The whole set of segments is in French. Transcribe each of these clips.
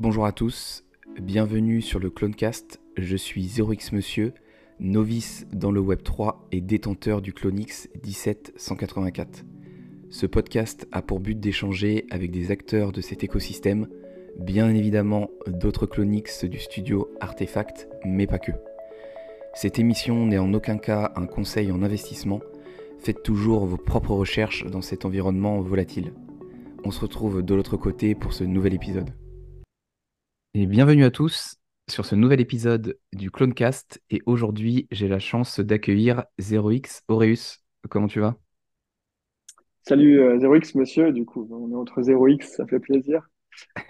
Bonjour à tous, bienvenue sur le Clonecast. Je suis 0x Monsieur, novice dans le Web 3 et détenteur du Clonix 17184. Ce podcast a pour but d'échanger avec des acteurs de cet écosystème, bien évidemment d'autres Clonix du studio Artefact, mais pas que. Cette émission n'est en aucun cas un conseil en investissement, faites toujours vos propres recherches dans cet environnement volatile. On se retrouve de l'autre côté pour ce nouvel épisode. Et bienvenue à tous sur ce nouvel épisode du Clonecast. Et aujourd'hui, j'ai la chance d'accueillir 0x Aureus. Comment tu vas? Salut 0x, monsieur. Du coup, on est entre 0x, ça fait plaisir.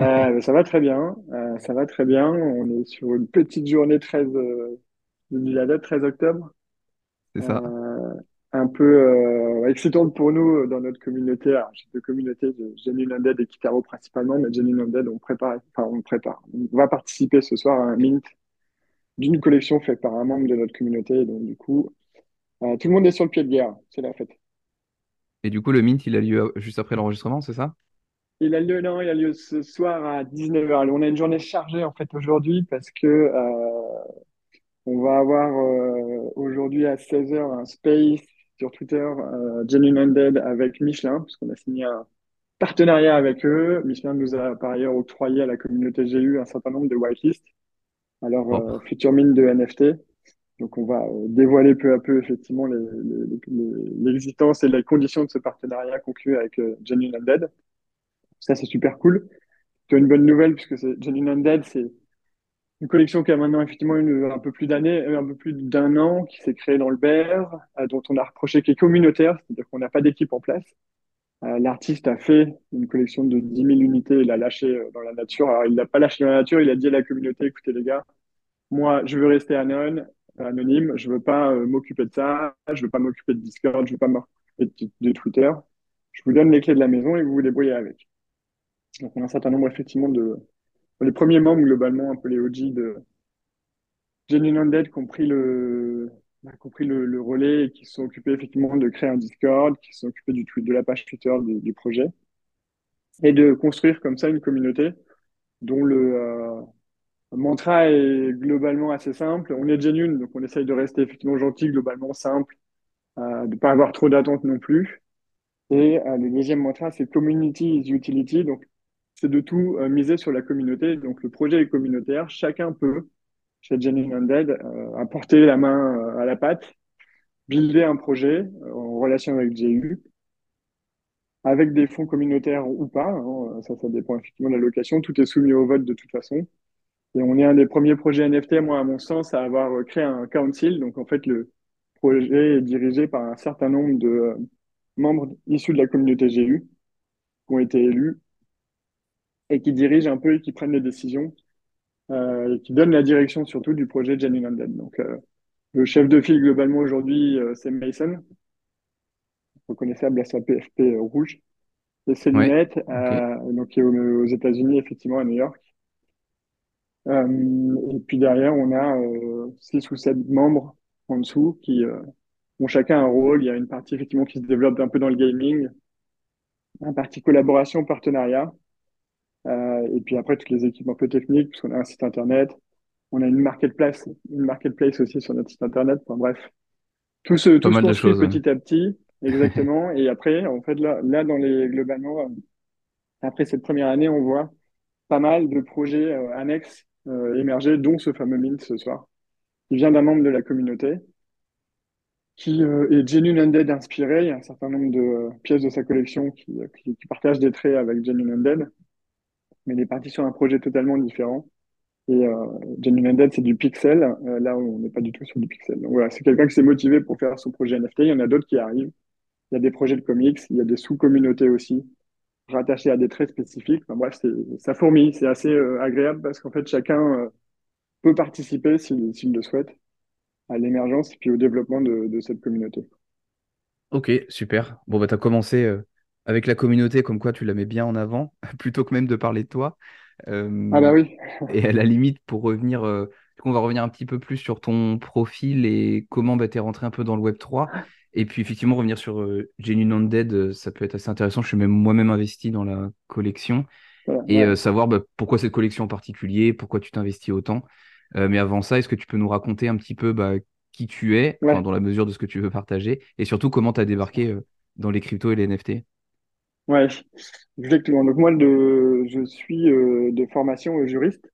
Euh, ça va très bien. euh, ça va très bien. On est sur une petite journée 13, euh, de la date 13 octobre. C'est ça Euh, un peu euh, excitante pour nous euh, dans notre communauté. Alors, j'ai deux communautés de Genuine Undead et Kitaro principalement, mais Genuine Undead, on prépare, enfin, on prépare. On va participer ce soir à un mint d'une collection faite par un membre de notre communauté. Donc, du coup, euh, tout le monde est sur le pied de guerre. C'est la fête. Et du coup, le mint, il a lieu juste après l'enregistrement, c'est ça? Il a lieu, non, il a lieu ce soir à 19h. On a une journée chargée en fait aujourd'hui parce que euh, on va avoir euh, aujourd'hui à 16h un space sur Twitter, euh, Genuine Undead avec Michelin, puisqu'on a signé un partenariat avec eux. Michelin nous a par ailleurs octroyé à la communauté GU un certain nombre de whitelists leur Bon. euh, future mine de NFT. Donc on va euh, dévoiler peu à peu effectivement les- les- les- l'existence et les conditions de ce partenariat conclu avec euh, Genuine Undead. Ça, c'est super cool. C'est une bonne nouvelle puisque c'est Genuine Undead, c'est une collection qui a maintenant effectivement une, un peu plus d'années, euh, un peu plus d'un an, qui s'est créée dans le bear, euh, dont on a reproché qu'elle est communautaire, c'est-à-dire qu'on n'a pas d'équipe en place. Euh, l'artiste a fait une collection de 10 000 unités, il l'a lâché euh, dans la nature. Alors, il l'a pas lâché dans la nature, il a dit à la communauté, écoutez les gars, moi, je veux rester anon, anonyme, je veux pas m'occuper de ça, je veux pas m'occuper de Discord, je veux pas m'occuper de Twitter. Je vous donne les clés de la maison et vous vous débrouillez avec. Donc, on a un certain nombre effectivement de, les premiers membres, globalement, un peu les OG de Genuine Undead, qui ont pris le, bah, qui ont pris le, relais et qui se sont occupés effectivement de créer un Discord, qui se sont occupés du de la page Twitter du, projet, et de construire comme ça une communauté dont le euh, mantra est globalement assez simple. On est genuine, donc on essaye de rester effectivement gentil, globalement simple, euh, de pas avoir trop d'attentes non plus. Et euh, le deuxième mantra, c'est Community is Utility, donc c'est de tout euh, miser sur la communauté. Donc le projet est communautaire, chacun peut, chez Genuine Undead, euh, apporter la main euh, à la pâte, builder un projet en relation avec GU, avec des fonds communautaires ou pas, hein, ça, ça dépend effectivement de la location, tout est soumis au vote de toute façon. Et on est un des premiers projets NFT, moi, à mon sens, à avoir créé un council. Donc, en fait, le projet est dirigé par un certain nombre de membres issus de la communauté GU qui ont été élus et qui dirigent un peu et qui prennent les décisions euh, et qui donnent la direction surtout du projet Genuine Undead. Donc, euh, le chef de file globalement aujourd'hui, euh, c'est Mason, reconnaissable à sa PFP rouge, et ses Ouais, lunettes, donc qui est aux, aux États-Unis, effectivement, à New York. Et puis derrière, on a six ou sept membres en dessous qui ont chacun un rôle. Il y a une partie effectivement qui se développe un peu dans le gaming, une partie collaboration, partenariat, et puis après toutes les équipes un peu techniques, parce qu'on a un site internet, on a une marketplace, une marketplace aussi sur notre site internet. Enfin bref, tout se tout se construit choses. petit à petit, exactement. Et après, en fait là, là dans les globalement, euh, après cette première année, on voit pas mal de projets euh, annexes euh, émerger, dont ce fameux Mint ce soir, qui vient d'un membre de la communauté, qui euh, est Genuine Undead inspiré. Il y a un certain nombre de euh, pièces de sa collection qui, euh, qui, qui partagent des traits avec Genuine Undead, mais il est parti sur un projet totalement différent. Et euh, Undead, c'est du pixel. Euh, là, on n'est pas du tout sur du pixel. Donc voilà, c'est quelqu'un qui s'est motivé pour faire son projet NFT. Il y en a d'autres qui arrivent. Il y a des projets de comics, il y a des sous-communautés aussi rattachés à des traits spécifiques. Enfin, bref, ça fourmille, c'est assez euh, agréable parce qu'en fait, chacun euh, peut participer, s'il le souhaite, à l'émergence et puis au développement de, cette communauté. Ok, super. Bon, bah, tu as commencé avec la communauté, comme quoi tu la mets bien en avant, plutôt que même de parler de toi. Euh, Ah bah oui, et à la limite, pour revenir, euh, on va revenir un petit peu plus sur ton profil et comment bah, tu es rentré un peu dans le Web 3. Et puis, effectivement, revenir sur euh, Genuine Undead, euh, ça peut être assez intéressant. Je suis même moi-même investi dans la collection. et savoir bah, pourquoi cette collection en particulier, pourquoi tu t'investis autant. mais avant ça, est-ce que tu peux nous raconter un petit peu bah, qui tu es, dans la mesure de ce que tu veux partager, et surtout comment tu as débarqué dans les cryptos et les NFT Ouais, exactement. Donc moi, je suis de formation juriste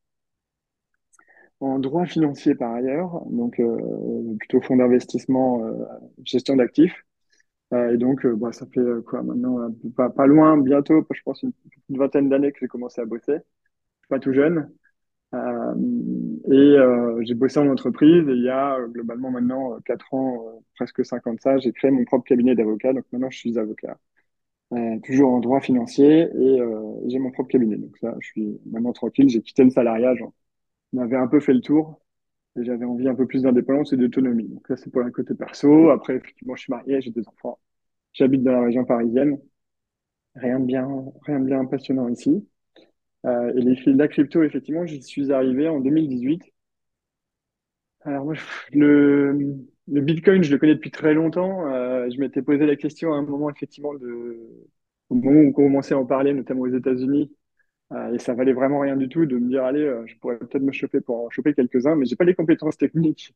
en droit financier par ailleurs, donc euh, plutôt fonds d'investissement, euh, gestion d'actifs. Euh, et donc, bah, ça fait quoi maintenant, pas, loin, bientôt, je pense une, vingtaine d'années que j'ai commencé à bosser. Je suis pas tout jeune. et j'ai bossé en entreprise et il y a globalement maintenant 4 ans, presque 5 ans j'ai créé mon propre cabinet d'avocat. Donc maintenant, je suis avocat. Toujours en droit financier et j'ai mon propre cabinet. Donc ça, je suis maintenant tranquille. J'ai quitté le salariat on avait un peu fait le tour et j'avais envie un peu plus d'indépendance et d'autonomie. Donc ça, c'est pour un côté perso. Après, effectivement, je suis marié, j'ai des enfants. J'habite dans la région parisienne. Rien de bien, rien de bien passionnant ici. Euh, et les fils de la crypto, effectivement, j'y suis arrivé en 2018. Alors moi, le, le Bitcoin, je le connais depuis très longtemps. Euh, je m'étais posé la question à un moment, effectivement, de, au moment où on commençait à en parler, notamment aux États-Unis, euh, et ça valait vraiment rien du tout de me dire, allez, euh, je pourrais peut-être me choper pour en choper quelques-uns, mais j'ai pas les compétences techniques.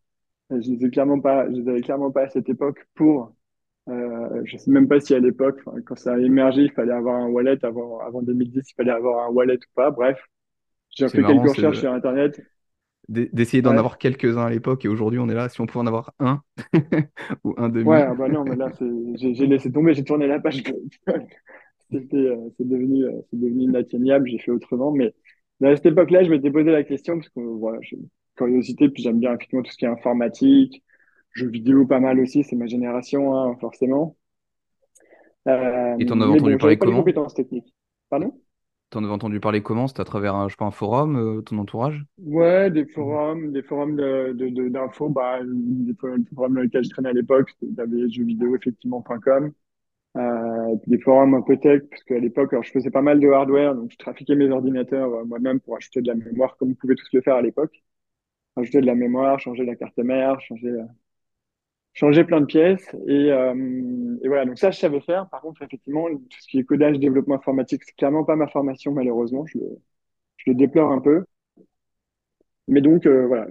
Je les ai clairement pas, je les avais clairement pas à cette époque pour. Euh, je sais même pas si à l'époque, quand ça a émergé, il fallait avoir un wallet avant, avant 2010, il fallait avoir un wallet ou pas. Bref, j'ai fait quelques recherches sur Internet. D'essayer d'en avoir quelques-uns à l'époque et aujourd'hui on est là, si on pouvait en avoir un ou un demi. Ouais, bah non, mais là j'ai laissé tomber, j'ai tourné la page. Euh, c'est devenu, euh, c'est devenu inatteignable, j'ai fait autrement. Mais à cette époque-là, je m'étais posé la question parce que voilà, j'ai curiosité, puis j'aime bien effectivement tout ce qui est informatique, jeux vidéo pas mal aussi, c'est ma génération, hein, forcément. Euh, Et t'en avais entendu parler comment? compétences techniques. Pardon? T'en avais entendu parler comment? C'était à travers un, je un forum, euh, ton entourage? Ouais, des forums, des forums d'infos, bah, des forums dans lesquels je traînais à l'époque, avait jeuxvideo effectivement.com. Euh, des forums un parce qu'à l'époque, je faisais pas mal de hardware, donc je trafiquais mes ordinateurs euh, moi-même pour acheter de la mémoire, comme vous pouvez tous le faire à l'époque. Ajouter de la mémoire, changer la carte mère, changer, changer plein de pièces. Et, euh, et, voilà, donc ça, je savais faire. Par contre, effectivement, tout ce qui est codage, développement informatique, c'est clairement pas ma formation, malheureusement. Je le, je le déplore un peu. Mais donc, euh, voilà,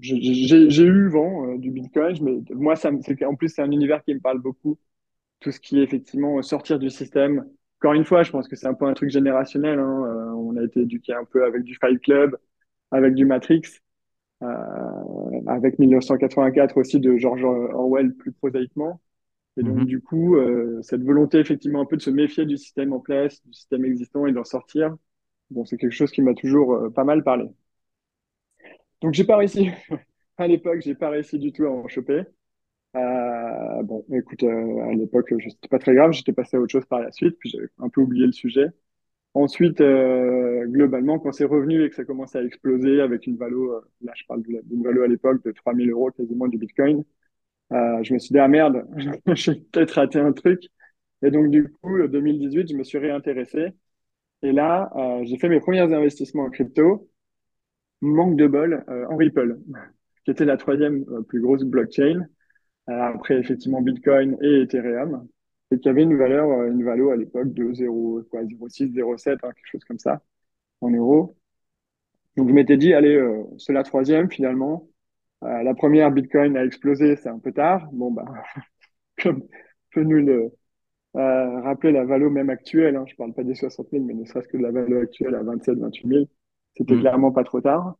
j'ai eu vent du Bitcoin. Mais moi, ça, en plus, c'est un univers qui me parle beaucoup tout ce qui est effectivement sortir du système. Encore une fois, je pense que c'est un peu un truc générationnel. Hein. Euh, on a été éduqué un peu avec du Fight Club, avec du Matrix, euh, avec 1984 aussi de George Orwell plus prosaïquement. Et donc, mm-hmm. du coup, euh, cette volonté effectivement un peu de se méfier du système en place, du système existant et d'en sortir, bon, c'est quelque chose qui m'a toujours euh, pas mal parlé. Donc, j'ai pas réussi. à l'époque, j'ai pas réussi du tout à en choper. Euh, bon, écoute, à l'époque, c'était pas très grave, j'étais passé à autre chose par la suite, puis j'ai un peu oublié le sujet. Ensuite, euh, globalement, quand c'est revenu et que ça commençait à exploser avec une valo, euh, là je parle d'une valo à l'époque de 3000 euros quasiment du Bitcoin, euh, je me suis dit, ah merde, j'ai peut-être raté un truc. Et donc du coup, 2018, je me suis réintéressé. Et là, j'ai fait mes premiers investissements en crypto. Manque de bol, en Ripple, qui était la troisième plus grosse blockchain. Euh, après effectivement Bitcoin et Ethereum, et qui avait une valeur, euh, une valeur à l'époque de 0,6, 0,7, hein, quelque chose comme ça, en euros. Donc je m'étais dit, allez, euh, c'est la troisième finalement. la première Bitcoin a explosé, c'est un peu tard. Bon bah, comme peut nous le rappeler la valeur même actuelle, hein, je parle pas des 60 000, mais ne serait-ce que de la valeur actuelle à 27, 28 000, c'était mmh. clairement pas trop tard.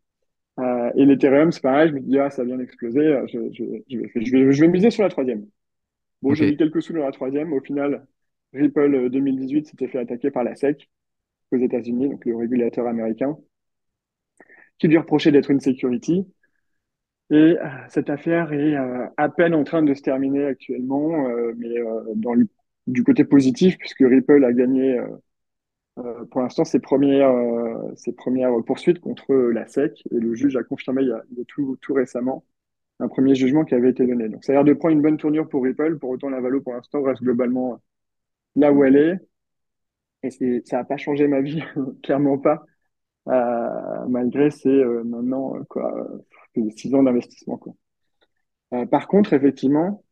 Euh, et l'Ethereum, c'est pareil, je me dis, ah, ça vient d'exploser, euh, je, je, je, vais, je, vais, je vais miser sur la troisième. Bon, j'ai mis quelques sous dans la troisième. Au final, Ripple 2018 euh, s'était fait attaquer par la SEC aux États-Unis, donc le régulateur américain, qui lui reprochait d'être une security. Et cette affaire est à peine en train de se terminer actuellement, mais dans le, du côté positif, puisque Ripple a gagné euh, pour l'instant ses premières, euh, ses premières poursuites contre la SEC et le juge a confirmé il y a, tout, tout récemment un premier jugement qui avait été donné. Donc ça a l'air de prendre une bonne tournure pour Ripple, pour autant la Valo pour l'instant reste globalement là où elle est. Et ça n'a pas changé ma vie, clairement pas, euh, malgré ces euh, maintenant quoi, six ans d'investissement. Par contre, effectivement,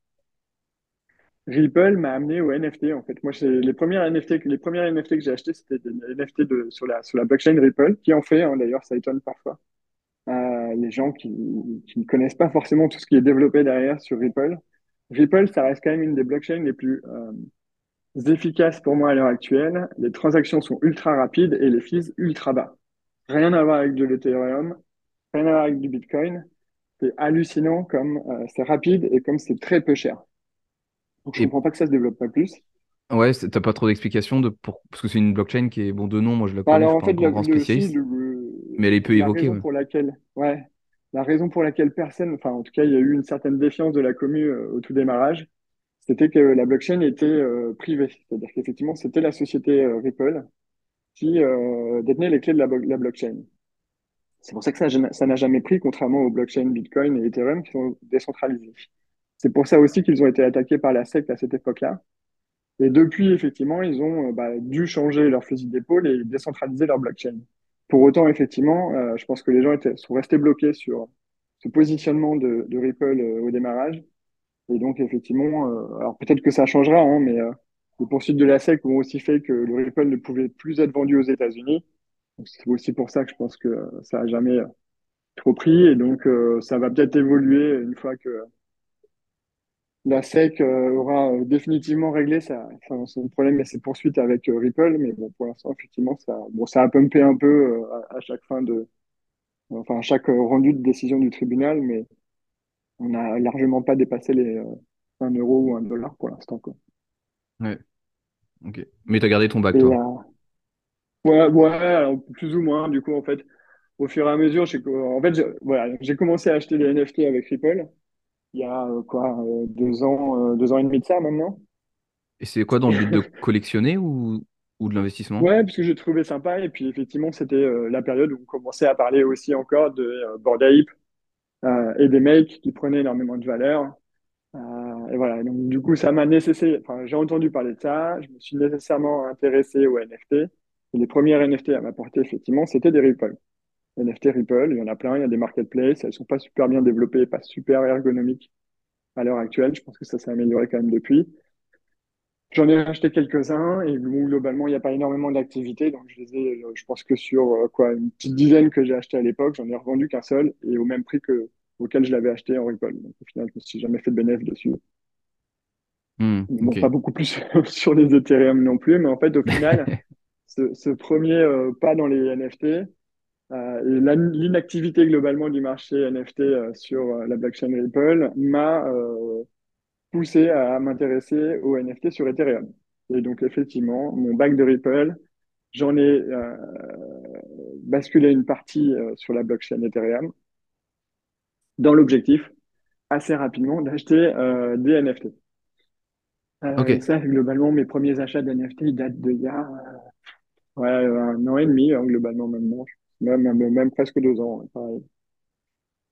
Ripple m'a amené au NFT en fait. Moi, les premières NFT, les premières NFT que j'ai achetées, c'était des NFT de, sur la, sur la blockchain Ripple, qui en fait, hein, d'ailleurs, ça étonne parfois. Euh, les gens qui, qui ne connaissent pas forcément tout ce qui est développé derrière sur Ripple. Ripple, ça reste quand même une des blockchains les plus euh, efficaces pour moi à l'heure actuelle. Les transactions sont ultra rapides et les fees ultra bas. Rien à voir avec de l'Ethereum, rien à voir avec du Bitcoin. C'est hallucinant comme euh, c'est rapide et comme c'est très peu cher. Donc je Et comprends pas que ça se développe pas plus. ouais, t'as pas trop d'explications de pour... parce que c'est une blockchain qui est bon de nom, moi je la Bah, connais, je alors en pas fait, grand le, grand le- spécialiste, le- mais elle est peu la évoquée, raison ouais. pour laquelle, ouais, la raison pour laquelle personne, enfin en tout cas, il y a eu une certaine défiance de la commu euh, au tout démarrage, c'était que la blockchain était euh, privée. C'est-à-dire qu'effectivement, c'était la société euh, Ripple qui euh, détenait les clés de la, blockchain. C'est pour ça que ça n'a ça jamais pris, contrairement aux blockchains Bitcoin et Ethereum qui sont décentralisées. C'est pour ça aussi qu'ils ont été attaqués par la SEC à cette époque-là. Et depuis, effectivement, ils ont bah, dû changer leur fusil d'épaule et décentraliser leur blockchain. Pour autant, effectivement, euh, je pense que les gens étaient, sont restés bloqués sur ce positionnement de, de Ripple euh, au démarrage. Et donc, effectivement, euh, alors peut-être que ça changera, hein, mais euh, les poursuites de la SEC ont aussi fait que le Ripple ne pouvait plus être vendu aux États-Unis. C'est aussi pour ça que je pense que ça a jamais euh, trop pris. Et donc, euh, ça va peut-être évoluer une fois que la SEC euh, aura euh, définitivement réglé sa, enfin, son problème et ses poursuites avec euh, Ripple, mais bon, pour l'instant, effectivement, ça, bon, ça a pumpé un peu à, à chaque fin de, enfin, à chaque rendu de décision du tribunal, mais on n'a largement pas dépassé les euh, 1 euro ou un dollar pour l'instant. Ouais, ok. Mais t'as gardé ton bac, Et toi? euh, ouais, ouais, alors, plus ou moins, du coup, en fait, au fur et à mesure, j'ai, en fait, voilà, j'ai commencé à acheter des NFT avec Ripple il y a euh, quoi, euh, deux ans, euh, deux ans et demi de ça maintenant. Et c'est quoi dans le but de collectionner ou, ou de l'investissement? Ouais, parce que j'ai trouvé sympa. Et puis, effectivement, c'était euh, la période où on commençait à parler aussi encore de euh, Bored Ape euh, et des makes qui prenaient énormément de valeur. Et voilà. Donc, du coup, ça m'a nécessité. Enfin, j'ai entendu parler de ça. Je me suis nécessairement intéressé aux NFT. Et les premières NFT à m'apporter, effectivement, c'était des Ripple. NFT Ripple, il y en a plein. Il y a des marketplaces. Elles sont pas super bien développées, pas super ergonomiques à l'heure actuelle. Je pense que ça s'est amélioré quand même depuis. J'en ai acheté quelques-uns et bon, globalement, il n'y a pas énormément d'activités. Donc, je les ai, euh, je pense que sur euh, quoi, une petite dizaine que j'ai acheté à l'époque, j'en ai revendu qu'un seul et au même prix que, auquel je l'avais acheté en Ripple. Donc, au final, je me suis jamais fait de bénéfice dessus. Hmm, Bon, ok. pas beaucoup plus sur les Ethereum non plus, mais en fait, au final, ce, ce premier euh, pas dans les NFT l'inactivité globalement du marché NFT euh, sur euh, la blockchain Ripple m'a euh, poussé à m'intéresser aux NFT sur Ethereum. Et donc, effectivement, mon bac de Ripple, j'en ai euh, basculé une partie euh, sur la blockchain Ethereum dans l'objectif assez rapidement d'acheter euh, des NFT. Euh, et Ok. ça, globalement, mes premiers achats d'NFT, datent d'il y a euh, ouais, un an et demi, hein, globalement, maintenant. Même, presque deux ans.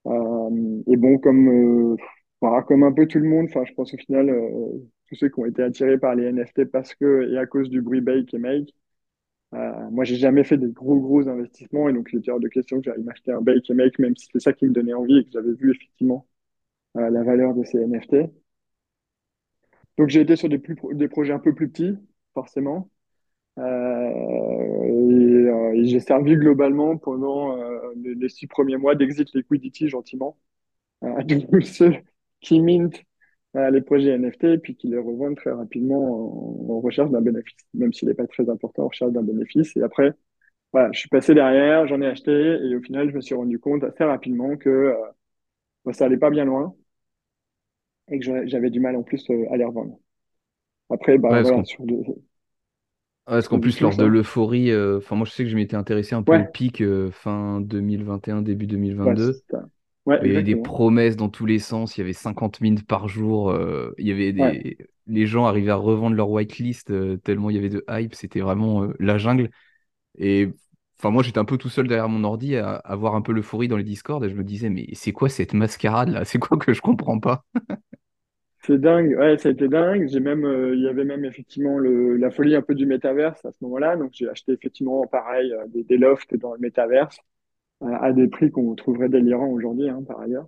Euh, et bon, comme, euh, comme un peu tout le monde, enfin, je pense au final, euh, tous ceux qui ont été attirés par les NFT parce que et à cause du bruit bake et make, moi, j'ai jamais fait des gros, gros investissements et donc il était hors de question que j'aille m'acheter un bake et make, même si c'est ça qui me donnait envie et que j'avais vu effectivement la valeur de ces NFT. Donc, j'ai été sur des, plus, des projets un peu plus petits, forcément. J'ai servi globalement pendant euh, les, les six premiers mois d'exit liquidity gentiment euh, à tous ceux qui mintent euh, les projets NFT et puis qui les revendent très rapidement en, en recherche d'un bénéfice, même s'il n'est pas très important en recherche d'un bénéfice. Et après, voilà, je suis passé derrière, j'en ai acheté et au final, je me suis rendu compte assez rapidement que euh, bah, ça allait pas bien loin et que j'avais du mal en plus euh, à les revendre. Après, bah voilà, sur, de, ouais, parce qu'en plus, lors de l'euphorie, euh, enfin, moi je sais que je m'étais intéressé un peu au pic euh, fin 2021, début ouais, 2022. c'est ça. Ouais, où il y avait des promesses dans tous les sens, il y avait 50 minutes par jour, euh, il y avait des... les gens arrivaient à revendre leur whitelist tellement il y avait de hype, c'était vraiment la jungle. Et enfin, moi j'étais un peu tout seul derrière mon ordi à, à voir un peu l'euphorie dans les Discord et je me disais, mais c'est quoi cette mascarade là? C'est quoi que je comprends pas? C'est dingue, ouais, ça a été dingue. J'ai même, euh, il y avait même effectivement le, la folie un peu du métaverse à ce moment-là. Donc j'ai acheté effectivement pareil euh, des, des lofts dans le métaverse euh, à des prix qu'on trouverait délirants aujourd'hui, hein, par ailleurs.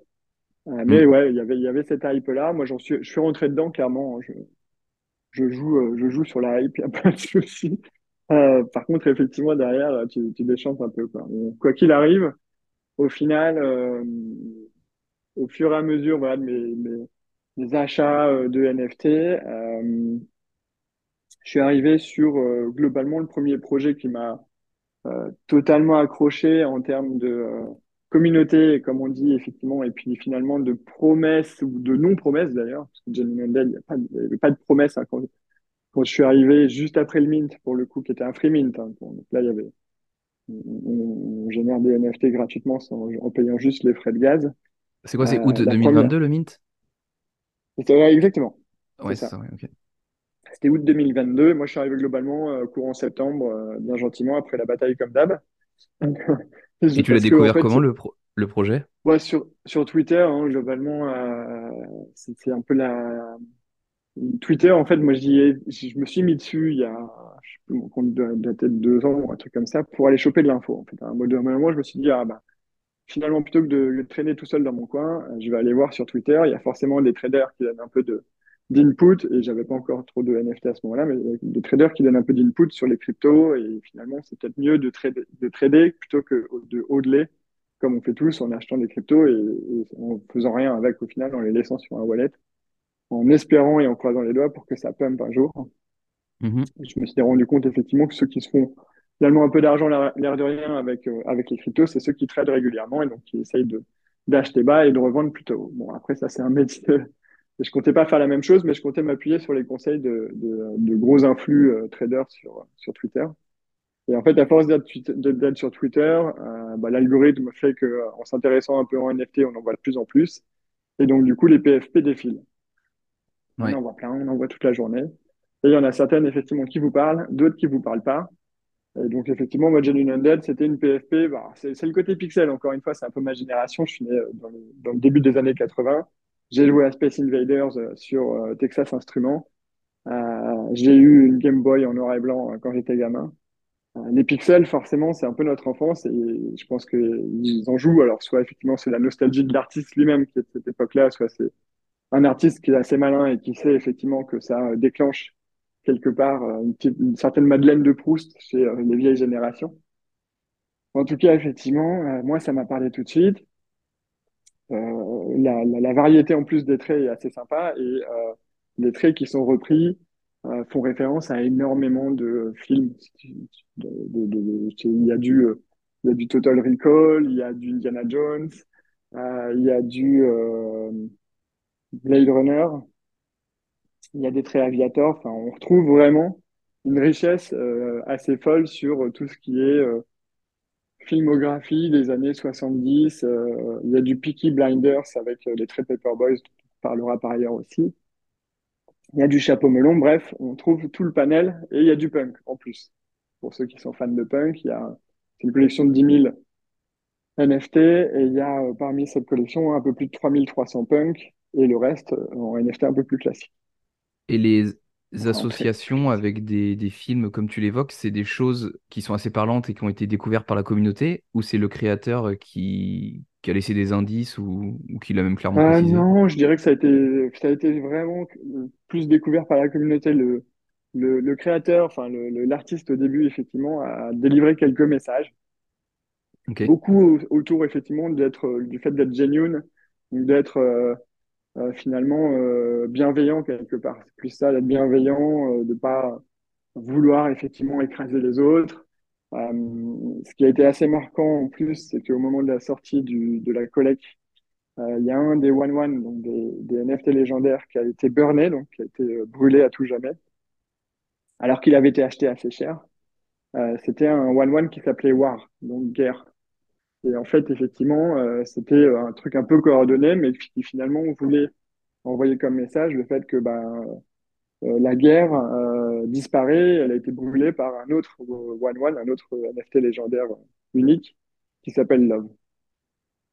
Euh, mais Hmm. ouais, il y avait, il y avait cette hype-là. Moi, j'en suis, je suis rentré dedans clairement. Je, je joue, je joue sur la hype, il n'y a pas de souci. par contre, effectivement, derrière, tu, tu déchantes un peu. Quoi, quoi qu'il arrive, au final, au fur et à mesure voilà, de mes, mes, achats de NFT, je suis arrivé sur globalement le premier projet qui m'a totalement accroché en termes de communauté, comme on dit, effectivement, et puis finalement de promesses ou de non-promesses d'ailleurs, parce que Johnny Mendel, il n'y avait pas de promesses hein, quand, quand, je suis arrivé juste après le mint, pour le coup, qui était un free mint. Hein, donc là, il y avait, on, génère des NFT gratuitement en payant juste les frais de gaz. C'est quoi, c'est août 2022 euh, le mint? Exactement. Ouais, c'est ça, ok. C'était août 2022. Moi, je suis arrivé globalement euh, courant septembre, euh, bien gentiment, après la bataille comme d'hab. Et tu l'as découvert comment le, le projet? Ouais, sur, sur Twitter, hein, globalement, c'est un peu la. Twitter, en fait, moi, ai... je me suis mis dessus il y a, je sais plus, mon compte de, tête deux ans, un truc comme ça, pour aller choper de l'info. En fait, à un moment, je me suis dit, ah bah, finalement, plutôt que de, traîner tout seul dans mon coin, euh, je vais aller voir sur Twitter. Il y a forcément des traders qui donnent un peu de d'input et j'avais pas encore trop de NFT à ce moment-là, mais des traders qui donnent un peu d'input sur les cryptos et finalement c'est peut-être mieux de, trader, de trader plutôt que de hodler comme on fait tous en achetant des cryptos et, en faisant rien avec au final, en les laissant sur un wallet, en espérant et en croisant les doigts pour que ça pump un jour. Mm-hmm. Je me suis rendu compte effectivement que ceux qui se font finalement un peu d'argent l'air de rien avec, euh, avec les cryptos, c'est ceux qui tradent régulièrement et donc qui essayent de, d'acheter bas et de revendre plutôt Bon, après, ça, c'est un métier. Je comptais pas faire la même chose, mais je comptais m'appuyer sur les conseils de, de, de gros influx euh, traders sur, sur Twitter. Et en fait, à force d'être sur Twitter, euh, bah, l'algorithme fait que en s'intéressant un peu en NFT, on en voit de plus en plus. Et donc, du coup, les PFP défilent. On en voit plein, on en voit toute la journée. Et il y en a certaines, effectivement, qui vous parlent, d'autres qui vous parlent pas. Et donc, effectivement, moi, Genuine Undead, c'était une PFP. Bah, c'est le côté pixel, encore une fois, c'est un peu ma génération. Je suis né euh, dans le, début des années 80. J'ai joué à Space Invaders euh, sur euh, Texas Instruments. Euh, j'ai eu une Game Boy en noir et blanc quand j'étais gamin. les pixels, forcément, c'est un peu notre enfance et je pense qu'ils en jouent. Alors, soit effectivement, c'est la nostalgie de l'artiste lui-même qui est de cette époque-là, soit c'est un artiste qui est assez malin et qui sait effectivement que ça déclenche quelque part euh, une, certaine Madeleine de Proust chez euh, les vieilles générations. En tout cas, effectivement, euh, moi, ça m'a parlé tout de suite. la, variété en plus des traits est assez sympa et les traits qui sont repris font référence à énormément de films. il, y a du, il y a du Total Recall, il y a du Indiana Jones, il y a du Blade Runner, il y a des traits aviators. Enfin, on retrouve vraiment une richesse euh, assez folle sur tout ce qui est euh, filmographie des années 70. Euh, il y a du Peaky Blinders avec les traits Paperboys, dont on parlera par ailleurs aussi. Il y a du chapeau melon. Bref, on trouve tout le panel et il y a du punk en plus. Pour ceux qui sont fans de punk, il y a une collection de 10 000 NFT et il y a parmi cette collection un peu plus de 3300 punk et le reste en NFT un peu plus classique. Et les associations avec des, des films, comme tu l'évoques, c'est des choses qui sont assez parlantes et qui ont été découvertes par la communauté, ou c'est le créateur qui, qui a laissé des indices ou, ou qui l'a même clairement Ah précisé? non, je dirais que ça a été, ça a été vraiment plus découvert par la communauté. Le, le, le créateur, enfin l'artiste au début, effectivement, a délivré quelques messages. Ok. Beaucoup autour, effectivement, d'être, du fait d'être genuine, d'être euh, euh, finalement euh, bienveillant quelque part. C'est plus ça, d'être bienveillant, euh, de pas vouloir effectivement écraser les autres. ce qui a été assez marquant en plus, c'est qu'au moment de la sortie du, de la collecte, il y a un des One One, donc des, des NFT légendaires, qui a été burné, donc qui a été brûlé à tout jamais, alors qu'il avait été acheté assez cher. c'était un One One qui s'appelait War, donc guerre. Et en fait, effectivement, euh, c'était un truc un peu coordonné, mais qui finalement voulait envoyer comme message le fait que ben, euh, la guerre euh, disparaît, elle a été brûlée par un autre One One, un autre NFT légendaire unique qui s'appelle Love.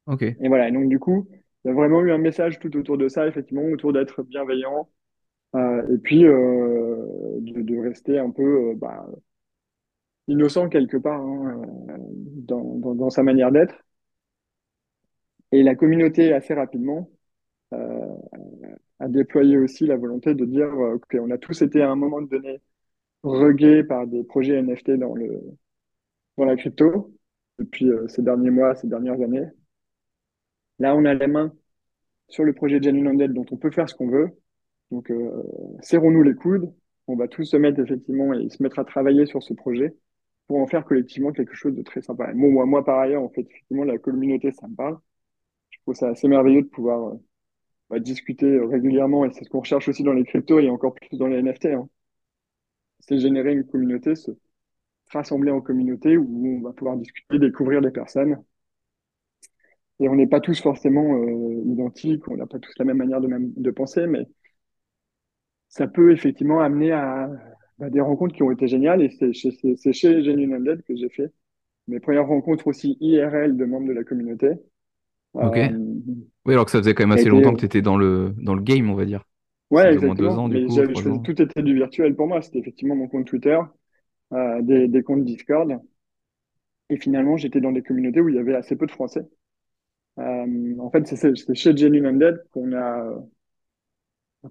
Ok. Et voilà, et donc du coup, il y a vraiment eu un message tout autour de ça, effectivement, autour d'être bienveillant, et puis de, de, rester un peu bah, innocent quelque part hein, dans, dans, sa manière d'être. Et la communauté, assez rapidement, euh, a déployé aussi la volonté de dire euh, qu'on a tous été à un moment donné regués par des projets NFT dans le, dans la crypto depuis euh, ces derniers mois, ces dernières années. Là, on a les mains sur le projet Genuine Undead dont on peut faire ce qu'on veut. Donc, euh, serrons-nous les coudes. On va tous se mettre effectivement et se mettre à travailler sur ce projet pour en faire collectivement quelque chose de très sympa. moi, moi, par ailleurs, en fait, effectivement, la communauté, ça me parle. Je trouve ça assez merveilleux de pouvoir euh, bah, discuter régulièrement et c'est ce qu'on recherche aussi dans les cryptos et encore plus dans les NFT. Hein. C'est générer une communauté, se rassembler en communauté où on va pouvoir discuter, découvrir des personnes. Et on n'est pas tous forcément euh, identiques, on n'a pas tous la même manière de, même, de penser, mais ça peut effectivement amener à, des rencontres qui ont été géniales. Et c'est chez, c'est chez Genuine Undead que j'ai fait mes premières rencontres aussi IRL de membres de la communauté. Ok. Euh, oui, alors que ça faisait quand même assez longtemps que tu étais dans le, dans le game, on va dire. Ouais, exactement. Deux ans, du coup, tout était du virtuel pour moi. C'était effectivement mon compte Twitter, euh, des, des comptes Discord. Et finalement, j'étais dans des communautés où il y avait assez peu de Français. Euh, en fait, c'est chez Genuine Undead qu'on a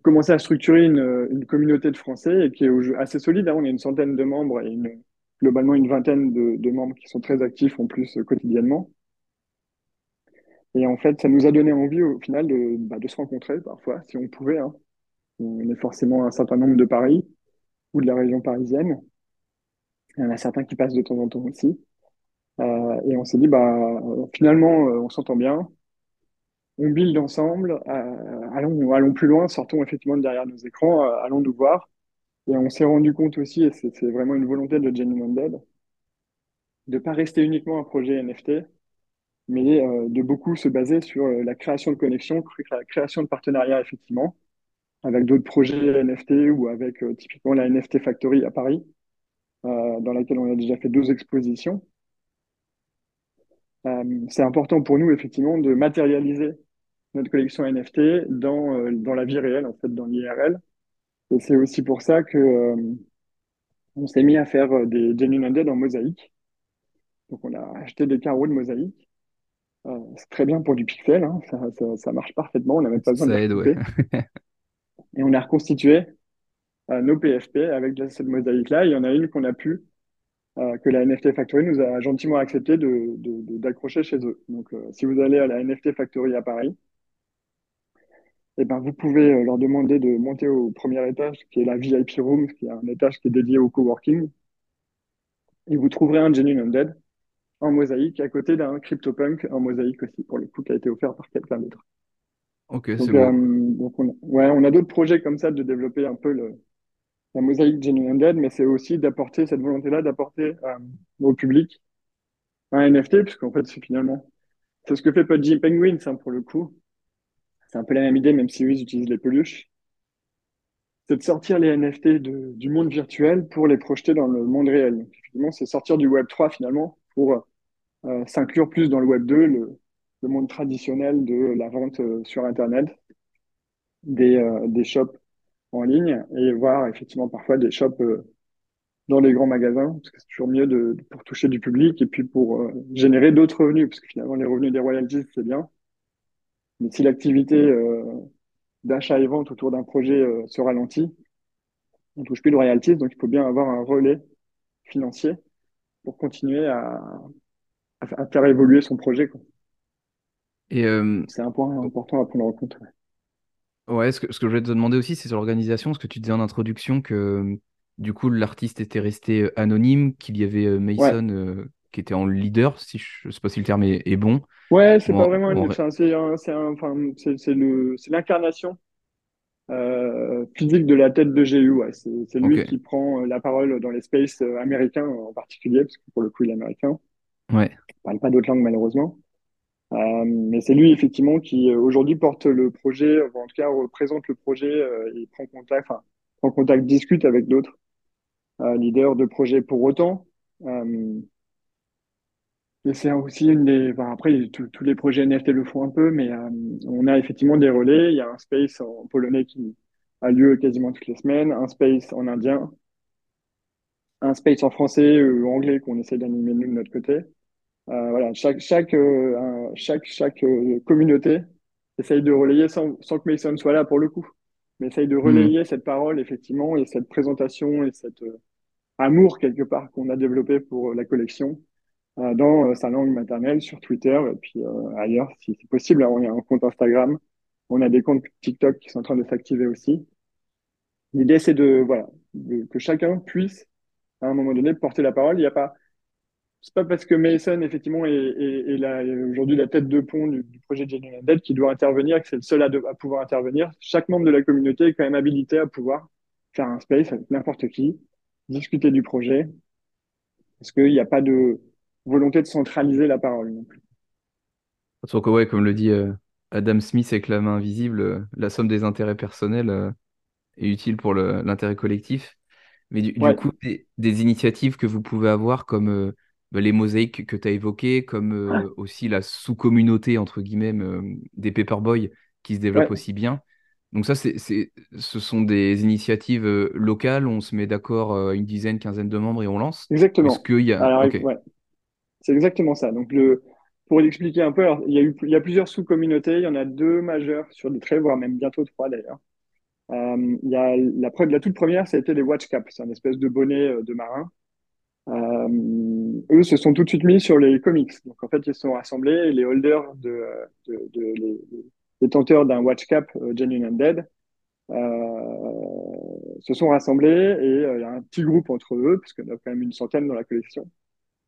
commencé à structurer une, une, communauté de Français et qui est assez solide. Hein. On a une centaine de membres et une, globalement une vingtaine de, de, membres qui sont très actifs en plus euh, quotidiennement. Et en fait, ça nous a donné envie au final de, bah, de se rencontrer parfois, si on pouvait. Hein. On est forcément un certain nombre de Paris ou de la région parisienne. Il y en a certains qui passent de temps en temps aussi. Euh, et on s'est dit, bah, finalement, euh, on s'entend bien. On build ensemble. Euh, allons, allons plus loin. Sortons effectivement de derrière nos écrans. Euh, allons nous voir. Et on s'est rendu compte aussi, et c'est vraiment une volonté de Jenny Undead, de pas rester uniquement un projet NFT, mais euh, de beaucoup se baser sur la création de connexions, la création de partenariats effectivement, avec d'autres projets NFT ou avec typiquement la NFT Factory à Paris, dans laquelle on a déjà fait deux expositions. c'est important pour nous effectivement de matérialiser notre collection NFT dans, dans la vie réelle, en fait, dans l'IRL. Et c'est aussi pour ça que on s'est mis à faire des Genuine Undead en mosaïque. Donc on a acheté des carreaux de mosaïque euh, c'est très bien pour du pixel, hein. ça, ça, ça, marche parfaitement, on n'a même pas besoin ça de aide, ouais. Et on a reconstitué euh, nos PFP avec cette mosaïque-là. Il y en a une qu'on a pu, euh, que la NFT Factory nous a gentiment accepté de, de, d'accrocher chez eux. Donc, euh, si vous allez à la NFT Factory à Paris, eh ben, vous pouvez euh, leur demander de monter au premier étage, qui est la VIP Room, qui est un étage qui est dédié au coworking. Et vous trouverez un Genuine Undead en mosaïque à côté d'un CryptoPunk en mosaïque aussi, pour le coup, qui a été offert par quelqu'un d'autre. Ok, c'est bon. Euh, donc on, ouais, on a d'autres projets comme ça de développer un peu le, la mosaïque Genuine Dead, mais c'est aussi d'apporter cette volonté-là, d'apporter euh, au public un NFT, puisqu'en fait, c'est finalement, c'est ce que fait Pudgy Penguins, hein, pour le coup. C'est un peu la même idée, même si eux, ils utilisent les peluches. C'est de sortir les NFT du monde virtuel pour les projeter dans le monde réel. Donc, c'est sortir du Web 3 finalement pour euh, s'inclure plus dans le Web 2, le, monde traditionnel de la vente euh, sur Internet, des, euh, des shops en ligne et voir effectivement parfois des shops dans les grands magasins, parce que c'est toujours mieux pour toucher du public et puis pour générer d'autres revenus, parce que finalement les revenus des royalties, c'est bien. Mais si l'activité euh, d'achat et vente autour d'un projet euh, se ralentit, on touche plus de royalties, donc il faut bien avoir un relais financier pour continuer à, à, faire évoluer son projet. Quoi. Et euh, c'est un point important à prendre en compte. Ouais, ouais ce, que, ce que je voulais te demander aussi, c'est sur l'organisation, ce que tu disais en introduction, que du coup l'artiste était resté anonyme, qu'il y avait Mason qui était en leader, si je, ne sais pas si le terme est, est bon. Ouais, c'est pas vraiment une... c'est enfin, c'est l'incarnation euh, physique de la tête de GU. Ouais. C'est lui okay. qui prend la parole dans les spaces américains en particulier, parce que pour le coup il est américain. Ouais. Il parle pas d'autres langues malheureusement. Euh, mais c'est lui effectivement qui euh, aujourd'hui porte le projet, en tout cas représente le projet euh, et prend contact, enfin prend contact, discute avec d'autres euh, leaders de projet pour autant. Euh, et c'est aussi une des. Enfin, après, tous les projets NFT le font un peu, mais on a effectivement des relais. Il y a un space en polonais qui a lieu quasiment toutes les semaines, un space en indien, un space en français ou anglais qu'on essaie d'animer nous de notre côté. Euh, voilà, chaque, chaque, euh, chaque, chaque euh, communauté essaye de relayer sans, sans que Mason soit là pour le coup. mais essaye de Hmm. relayer cette parole, effectivement, et cette présentation et cet euh, amour, quelque part, qu'on a développé pour euh, la collection euh, dans euh, sa langue maternelle, sur Twitter, et puis euh, ailleurs, si c'est possible. Alors, on a un compte Instagram, on a des comptes TikTok qui sont en train de s'activer aussi. L'idée, c'est de, voilà, de- que chacun puisse, à un moment donné, porter la parole. Il n'y a pas c'est pas parce que Mason, effectivement, est, aujourd'hui la tête de pont du, projet Genuine Undead qui doit intervenir, que c'est le seul de- à pouvoir intervenir. Chaque membre de la communauté est quand même habilité à pouvoir faire un space avec n'importe qui, discuter du projet, parce qu'il n'y a pas de volonté de centraliser la parole non plus. Surtout que, ouais, comme le dit euh, Adam Smith avec la main invisible, euh, la somme des intérêts personnels euh, est utile pour l'intérêt collectif. Mais du, coup, des, des initiatives que vous pouvez avoir comme bah, les mosaïques que tu as évoquées, comme aussi la sous-communauté, entre guillemets, des Paperboy qui se développe ouais, aussi bien. Donc ça, c'est, ce sont des initiatives locales, on se met d'accord une dizaine, quinzaine de membres et on lance. Exactement. qu'il y a... Alors, Ok, ouais, c'est exactement ça. Donc, le, pour l'expliquer un peu, il y a plusieurs sous-communautés. Il y en a deux majeures sur des traits, voire même bientôt trois d'ailleurs. Euh, la, toute première, ça a été les Watch Caps, c'est un espèce de bonnet euh, de marin. Euh, eux se sont tout de suite mis sur les comics. Donc en fait, ils se sont rassemblés et les holders de, les, les d'un Watch Cap Genuine Undead se sont rassemblés et il y a un petit groupe entre eux, parce en a quand même une centaine dans la collection,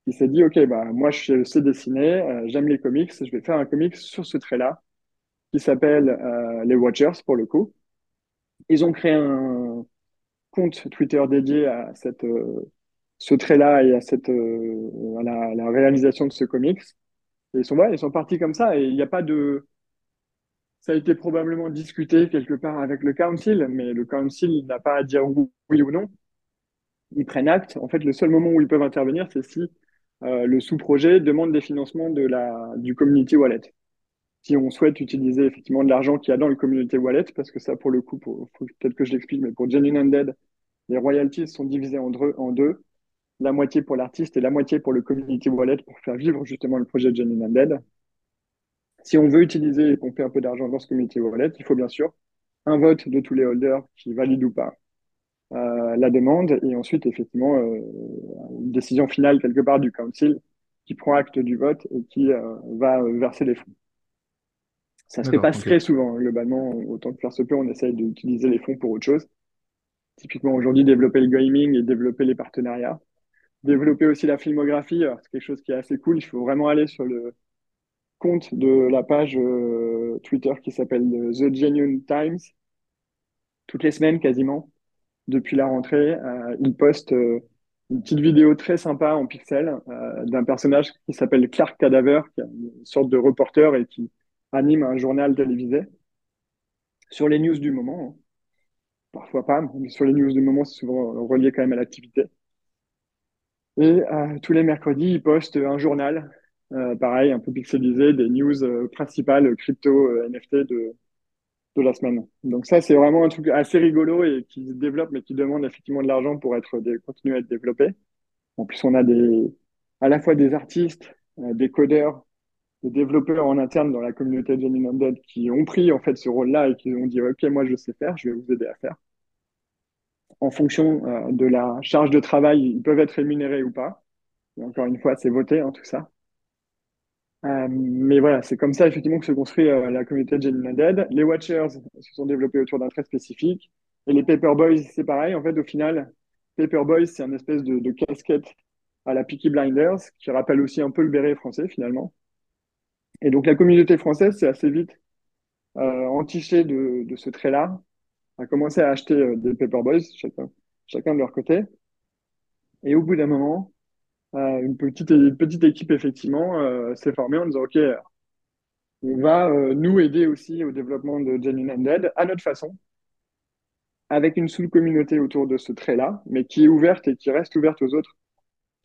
qui s'est dit, OK, bah, moi je sais dessiner, euh, j'aime les comics, je vais faire un comics sur ce trait-là, qui s'appelle euh, les Watchers pour le coup. Ils ont créé un compte Twitter dédié à cette, euh, ce trait-là et à, cette, à la, réalisation de ce comics. Et ils sont, ouais, ils sont partis comme ça et il n'y a pas de... Ça a été probablement discuté quelque part avec le council, mais le council n'a pas à dire oui ou non. Ils prennent acte. En fait, le seul moment où ils peuvent intervenir, c'est si euh, le sous-projet demande des financements de la, du community wallet. Si on souhaite utiliser effectivement de l'argent qu'il y a dans le community wallet, parce que ça, pour le coup, peut-être que je l'explique, mais pour Genuine Undead, les royalties sont divisées en deux, en deux. la moitié pour l'artiste et la moitié pour le community wallet pour faire vivre justement le projet Genuine Undead. Si on veut utiliser et pomper un peu d'argent dans ce community wallet, il faut bien sûr un vote de tous les holders qui valident ou pas la demande et ensuite effectivement euh, une décision finale quelque part du council qui prend acte du vote et qui euh, va verser les fonds. Ça se fait pas très souvent, globalement, autant que faire se peut, on essaye d'utiliser les fonds pour autre chose. Typiquement aujourd'hui, développer le gaming et développer les partenariats. Développer aussi la filmographie, c'est quelque chose qui est assez cool. Il faut vraiment aller sur le compte de la page euh, Twitter qui s'appelle The Genuine Times. Toutes les semaines, quasiment, depuis la rentrée, euh, il poste euh, une petite vidéo très sympa en pixels euh, d'un personnage qui s'appelle Clark Cadaver, qui est une sorte de reporter et qui anime un journal télévisé sur les news du moment. hein. Parfois pas, mais sur les news du moment, c'est souvent relié quand même à l'activité. Et tous les mercredis, il poste un journal, pareil, un peu pixelisé, des news principales crypto NFT de, de la semaine. Donc ça, c'est vraiment un truc assez rigolo et qui se développe, mais qui demande effectivement de l'argent pour être continuer à être développé. En plus, on a des, à la fois des artistes, euh, des codeurs, des développeurs en interne dans la communauté de Genuine Undead qui ont pris en fait ce rôle-là et qui ont dit, OK, moi je sais faire, je vais vous aider à faire. En fonction euh, de la charge de travail, ils peuvent être rémunérés ou pas. Et encore une fois, c'est voté, hein, tout ça. Euh, mais voilà, c'est comme ça effectivement que se construit euh, la communauté de Genuine Undead. Les Watchers se sont développés autour d'un trait spécifique. Et les Paperboys, c'est pareil. En fait, au final, Paperboys, c'est un espèce de, casquette à la Peaky Blinders, qui rappelle aussi un peu le béret français finalement. Et donc la communauté française s'est assez vite euh, entichée de, ce trait-là, a commencé à acheter des Paperboys, chacun, chacun de leur côté. Et au bout d'un moment, une petite, petite équipe effectivement euh, s'est formée en disant, OK, on va euh, nous aider aussi au développement de Genuine Undead à notre façon, avec une sous-communauté autour de ce trait-là, mais qui est ouverte et qui reste ouverte aux autres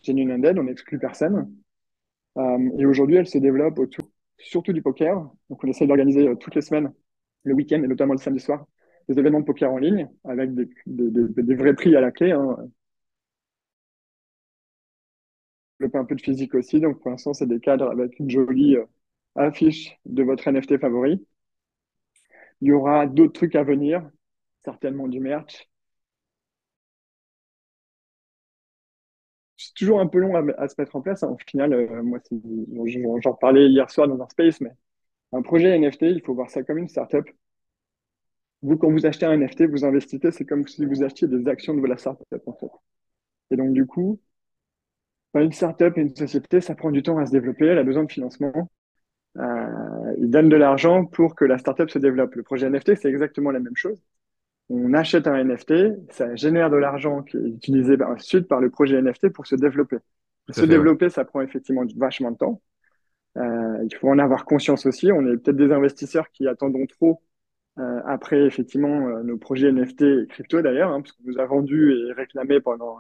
Genuine Undead, on n'exclut personne. Euh, et aujourd'hui, elle se développe autour surtout du poker. Donc on essaie d'organiser euh, toutes les semaines, le week-end et notamment le samedi soir, des événements de poker en ligne avec des, des vrais prix à la clé. Hein. Développer un peu de physique aussi. Donc pour l'instant, c'est des cadres avec une jolie euh, affiche de votre NFT favori. Il y aura d'autres trucs à venir. certainement du merch. C'est toujours un peu long à, se mettre en place. Hein. Au final, euh, moi, j'en parlais hier soir dans un space, mais un projet NFT, il faut voir ça comme une startup. Vous, quand vous achetez un NFT, vous investissez, c'est comme si vous achetiez des actions de la startup, en fait. Et donc, du coup, une startup et une société, ça prend du temps à se développer, elle a besoin de financement. Euh, ils donnent de l'argent pour que la startup se développe. Le projet NFT, c'est exactement la même chose. On achète un NFT, ça génère de l'argent qui est utilisé ensuite par le projet NFT pour se développer. se développer, ça prend effectivement vachement de temps. Euh, il faut en avoir conscience aussi. On est peut-être des investisseurs qui attendons trop euh, après effectivement euh, nos projets NFT et crypto d'ailleurs, hein, parce qu'on nous a vendu et réclamé pendant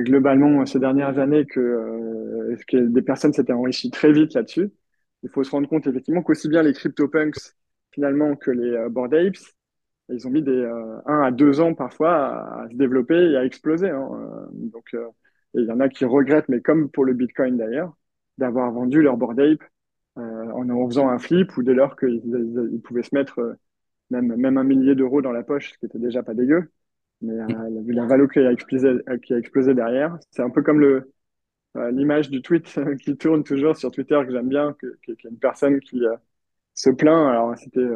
globalement ces dernières années que, que des personnes s'étaient enrichies très vite là-dessus? Il faut se rendre compte effectivement qu'aussi bien les CryptoPunks finalement que les Bored Apes, ils ont mis des un à deux ans parfois à, se développer et à exploser. Hein. donc il y en a qui regrettent, mais comme pour le Bitcoin d'ailleurs, d'avoir vendu leur Bored Ape en en faisant un flip ou dès lors qu'ils ils pouvaient se mettre même, même un millier d'euros dans la poche, ce qui était déjà pas dégueu. Mais euh, vu la valeur qui a explosé, qui a explosé derrière, c'est un peu comme le euh, l'image du tweet qui tourne toujours sur Twitter que j'aime bien, que, que, une personne qui euh, se plaint. Alors c'était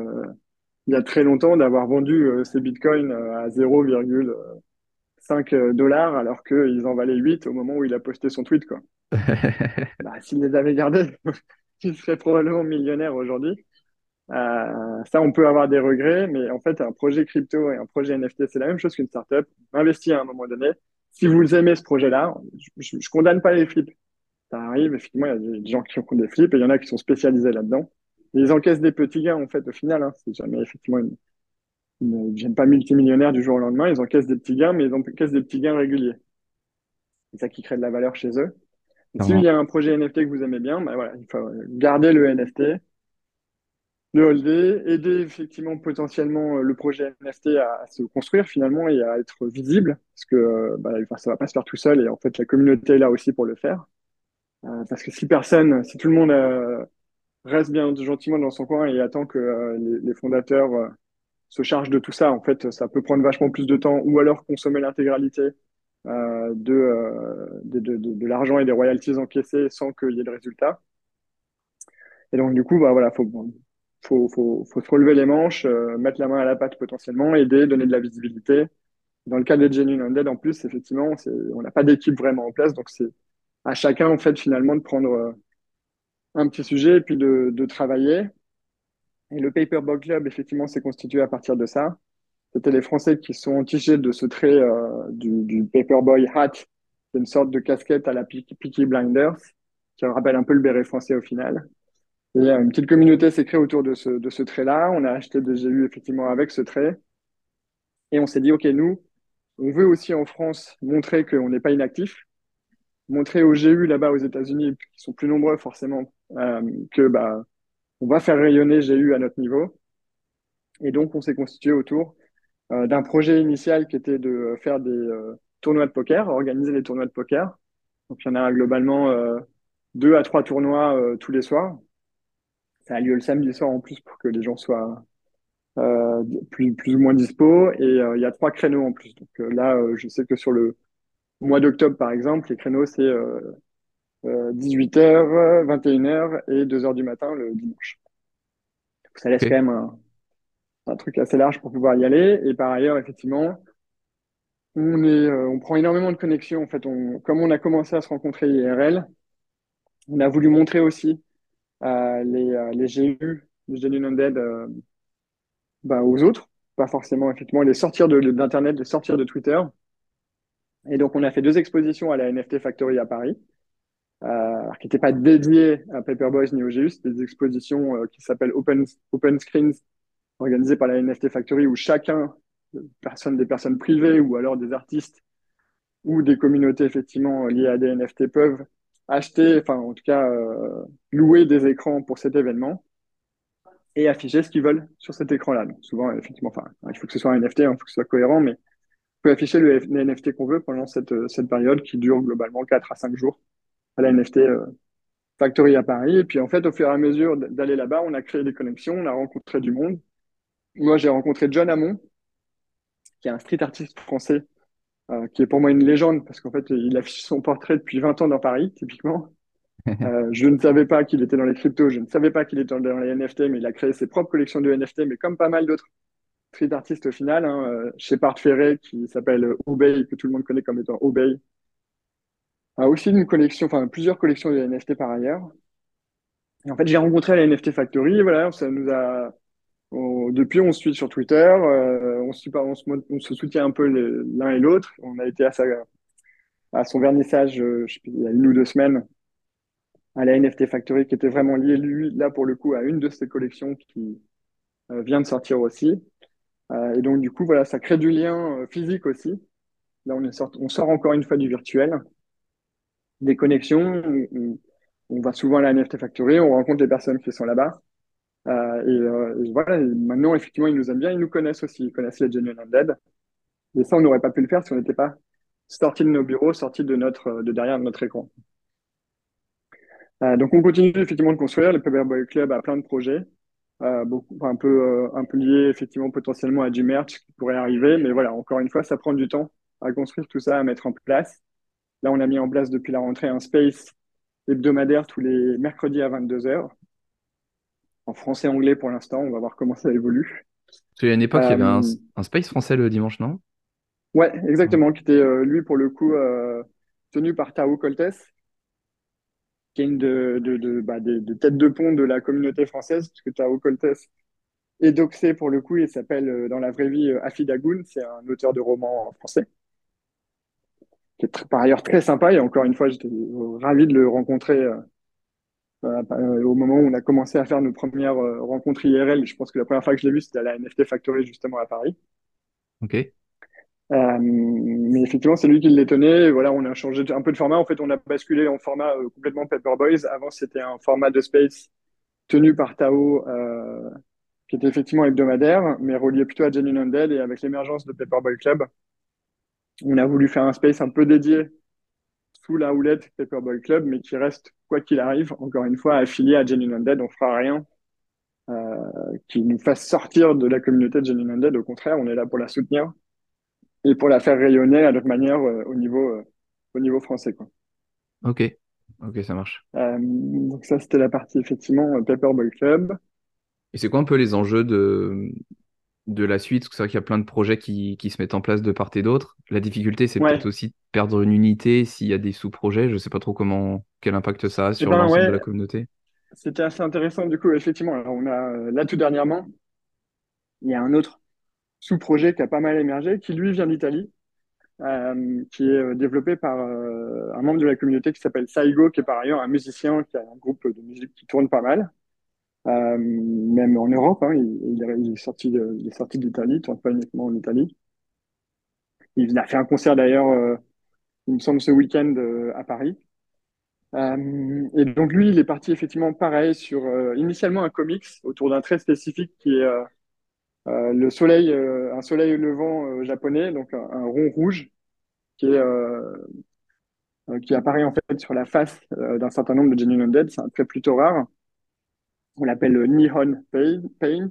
il y a très longtemps d'avoir vendu ses bitcoins à 0,5 dollars alors qu'ils en valaient 8 au moment où il a posté son tweet. Quoi. bah, S'il les avait gardés, il serait probablement millionnaire aujourd'hui. Euh, ça, on peut avoir des regrets, mais en fait, un projet crypto et un projet NFT, c'est la même chose qu'une startup. Investir à un moment donné. Si vous aimez ce projet-là, je, je, condamne pas les flips. Ça arrive, effectivement, il y a des gens qui font des flips et il y en a qui sont spécialisés là-dedans. Ils encaissent des petits gains, en fait, au final. Hein. C'est jamais, effectivement, une, ils ne deviennent pas multimillionnaires du jour au lendemain. Ils encaissent des petits gains, mais ils encaissent des petits gains réguliers. C'est ça qui crée de la valeur chez eux. S'il y a un projet NFT que vous aimez bien, bah voilà, il faut garder le NFT, de holder, aider effectivement potentiellement euh, le projet NFT à, se construire finalement et à être visible, parce que euh, bah, ça va pas se faire tout seul et en fait la communauté est là aussi pour le faire. Euh, parce que si personne, si tout le monde reste bien gentiment dans son coin et attend que les, fondateurs se chargent de tout ça, en fait, ça peut prendre vachement plus de temps, ou alors consommer l'intégralité de, de l'argent et des royalties encaissées sans qu'il y ait de résultat. Et donc, du coup, bah, voilà, faut, faut, faut, faut se relever les manches, euh, mettre la main à la pâte potentiellement, aider, donner de la visibilité. Dans le cas des Genuine Undead, en plus, effectivement, on n'a pas d'équipe vraiment en place, donc c'est à chacun, en fait, finalement, de prendre euh, un petit sujet et puis de, de travailler. Et le Paperboy Club, effectivement, s'est constitué à partir de ça. C'était les Français qui sont entichés de ce trait euh, du, du Paperboy Hat, c'est une sorte de casquette à la Peaky Blinders, qui rappelle un peu le béret français au final. Et une petite communauté s'est créée autour de ce, de ce trait-là. On a acheté des GU effectivement avec ce trait. Et on s'est dit, OK, nous, on veut aussi en France montrer qu'on n'est pas inactif, montrer aux GU là-bas aux États-Unis, qui sont plus nombreux forcément, euh, que bah, on va faire rayonner GU à notre niveau. Et donc, on s'est constitué autour euh, d'un projet initial qui était de faire des euh, tournois de poker, organiser des tournois de poker. Donc, il y en a globalement deux à trois tournois tous les soirs ça a lieu le samedi soir en plus pour que les gens soient euh, plus, plus ou moins dispo. Et euh, il y a trois créneaux en plus. Donc euh, là, je sais que sur le mois d'octobre, par exemple, les créneaux, c'est 18h, 21h et 2h du matin le dimanche. ça laisse quand même un, un, truc assez large pour pouvoir y aller. Et par ailleurs, effectivement, on, est, on prend énormément de connexions. En fait, on, comme on a commencé à se rencontrer IRL, on a voulu montrer aussi les, euh, les GU, les Genuine Undead, euh, bah, aux autres, pas forcément effectivement les sortir d'internet, les sortir de Twitter. Et donc on a fait deux expositions à la NFT Factory à Paris, euh, qui n'étaient pas dédiées à Paperboys ni au GU, c'était des expositions euh, qui s'appellent Open Open Screens, organisées par la NFT Factory, où chacun, des personnes privées ou alors des artistes ou des communautés effectivement liées à des NFT peuvent acheter, enfin en tout cas euh, louer des écrans pour cet événement et afficher ce qu'ils veulent sur cet écran-là. Souvent, effectivement, enfin, il faut que ce soit un NFT, hein, il faut que ce soit cohérent, mais on peut afficher le, les NFT qu'on veut pendant cette, cette période qui dure globalement 4 à 5 jours à la NFT euh, Factory à Paris. Et puis en fait, au fur et à mesure d'aller là-bas, on a créé des connexions, on a rencontré du monde. Moi, j'ai rencontré John Hamon, qui est un street artiste français, euh, qui est pour moi une légende, parce qu'en fait, il affiche son portrait depuis 20 ans dans Paris, typiquement. Euh, je ne savais pas qu'il était dans les cryptos, je ne savais pas qu'il était dans les NFT, mais il a créé ses propres collections de NFT, mais comme pas mal d'autres street artistes au final, hein, euh, Shepard Ferret, qui s'appelle Obey, que tout le monde connaît comme étant Obey, a aussi une collection, enfin plusieurs collections de NFT par ailleurs. Et en fait, j'ai rencontré à la NFT Factory, et voilà, ça nous a, depuis, on se suit sur Twitter, euh, on, se, on, se, on, se, soutient un peu l'un et l'autre. On a été à, sa, à son vernissage, euh, je sais il y a une ou deux semaines, à la NFT Factory, qui était vraiment lié, lui, là, pour le coup, à une de ses collections qui euh, vient de sortir aussi. Euh, et donc, du coup, voilà, ça crée du lien euh, physique aussi. Là, on, est sort, on sort encore une fois du virtuel. Des connexions, on, on va souvent à la NFT Factory, on rencontre les personnes qui sont là-bas. Euh, et, euh, et, voilà, maintenant, effectivement, ils nous aiment bien, ils nous connaissent aussi, ils connaissent les Genuine Undead. Et ça, on n'aurait pas pu le faire si on n'était pas sorti de nos bureaux, sorti de notre, de derrière notre écran. Euh, donc, on continue effectivement de construire. Le Paperboy Club a plein de projets, euh, beaucoup, un peu, euh, un peu liés effectivement potentiellement à du merch qui pourrait arriver. Mais voilà, encore une fois, ça prend du temps à construire tout ça, à mettre en place. Là, on a mis en place depuis la rentrée un space hebdomadaire tous les mercredis à 22h. En français et anglais pour l'instant, on va voir comment ça évolue. Parce qu'à une époque, il y avait un, euh, un, space français le dimanche, non? Ouais, exactement, qui était euh, lui pour le coup tenu par Tao Coltes, qui est une de, de, de, bah, des, des, têtes de pont de la communauté française, puisque Tao Coltes est doxé pour le coup, il s'appelle euh, dans la vraie vie euh, Afi Dagoun, c'est un auteur de romans français, qui est très, par ailleurs très sympa, et encore une fois, j'étais ravi de le rencontrer euh, euh, au moment où on a commencé à faire nos premières euh, rencontres IRL. Je pense que la première fois que je l'ai vu, c'était à la NFT Factory, justement à Paris. Ok. Euh, mais effectivement, c'est lui qui les tenait. voilà, on a changé un peu de format. En fait, on a basculé en format euh, complètement Paperboys. Avant, c'était un format de space tenu par Tao, euh, qui était effectivement hebdomadaire, mais relié plutôt à Jenny Undead. Et avec l'émergence de Paperboy Club, on a voulu faire un space un peu dédié sous la houlette Paperboy Club, mais qui reste, quoi qu'il arrive, encore une fois, affilié à Jenny Undead. On fera rien euh, qui nous fasse sortir de la communauté de Jenny Undead. Au contraire, on est là pour la soutenir et pour la faire rayonner à notre manière euh, au niveau euh, au niveau français quoi. Ok, ok, ça marche. Donc ça c'était la partie effectivement Paperboy Club. Et c'est quoi un peu les enjeux de de la suite Parce que c'est vrai qu'il y a plein de projets qui, qui se mettent en place de part et d'autre. La difficulté c'est Ouais. peut-être aussi de perdre une unité s'il y a des sous-projets. Je sais pas trop comment quel impact ça a sur ben l'ensemble de la communauté. c'était assez intéressant du coup effectivement. Alors on a là tout dernièrement, il y a un autre sous-projet qui a pas mal émergé, qui lui vient d'Italie, euh, qui est euh, développé par euh, un membre de la communauté qui s'appelle Saigo, qui est par ailleurs un musicien qui a un groupe de musique qui tourne pas mal. Euh, même en Europe, hein, il, est sorti de, il est sorti d'Italie, il tourne pas uniquement en Italie. Il a fait un concert d'ailleurs, euh, il me semble, ce week-end euh, à Paris. Et donc lui, il est parti effectivement pareil sur initialement un comics autour d'un trait spécifique qui est le soleil, un soleil levant japonais, donc un, rond rouge qui apparaît en fait sur la face d'un certain nombre de Genuine Undead. C'est un trait plutôt rare. On l'appelle le Nihon Paint.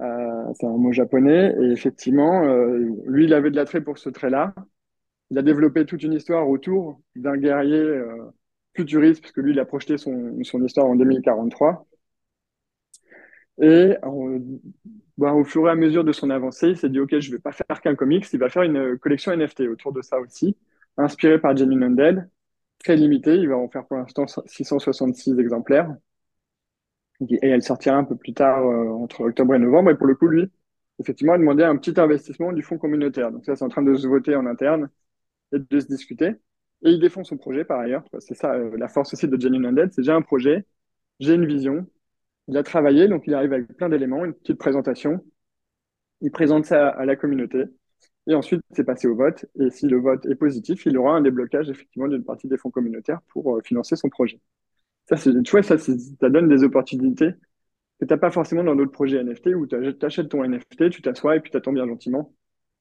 Euh, c'est un mot japonais. Et effectivement, euh, lui, il avait de l'attrait pour ce trait-là. Il a développé toute une histoire autour d'un guerrier euh, futuriste, parce que lui, il a projeté son, histoire en 2043. Et bah, au fur et à mesure de son avancée, il s'est dit, OK, je vais pas faire qu'un comics, il va faire une collection NFT autour de ça aussi, inspirée par Genuine Undead, très limitée. Il va en faire pour l'instant 666 exemplaires. Et elle sortira un peu plus tard, euh, entre octobre et novembre. Et pour le coup, lui, effectivement, a demandé un petit investissement du fonds communautaire. Donc ça, c'est en train de se voter en interne et de se discuter. Et il défend son projet par ailleurs. C'est ça, euh, la force aussi de Genuine Undead, c'est j'ai un projet, j'ai une vision. Il a travaillé, donc il arrive avec plein d'éléments, une petite présentation. Il présente ça à la communauté. Et ensuite, c'est passé au vote. Et si le vote est positif, il aura un déblocage effectivement d'une partie des fonds communautaires pour euh, financer son projet. Ça, tu vois, ça, ça donne des opportunités que t'as pas forcément dans d'autres projets NFT où tu achètes ton NFT, tu t'assois et puis t'attends bien gentiment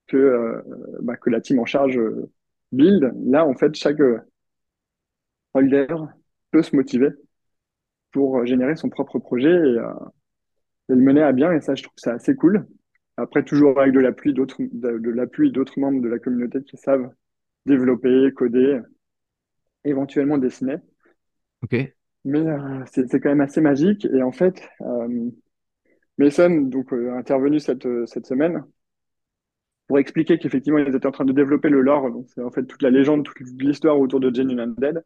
que, euh, bah, que la team en charge euh, build. Là, en fait, chaque euh, holder peut se motiver pour euh, générer son propre projet et, le mener à bien. Et ça, je trouve ça assez cool. Après, toujours avec de l'appui d'autres, de, de l'appui d'autres membres de la communauté qui savent développer, coder, éventuellement dessiner. Mais euh, c'est quand même assez magique. Et en fait, euh, Mason donc, euh, intervenu cette, euh, cette semaine pour expliquer qu'effectivement, ils étaient en train de développer le lore. Donc, c'est en fait toute la légende, toute l'histoire autour de Genuine Undead.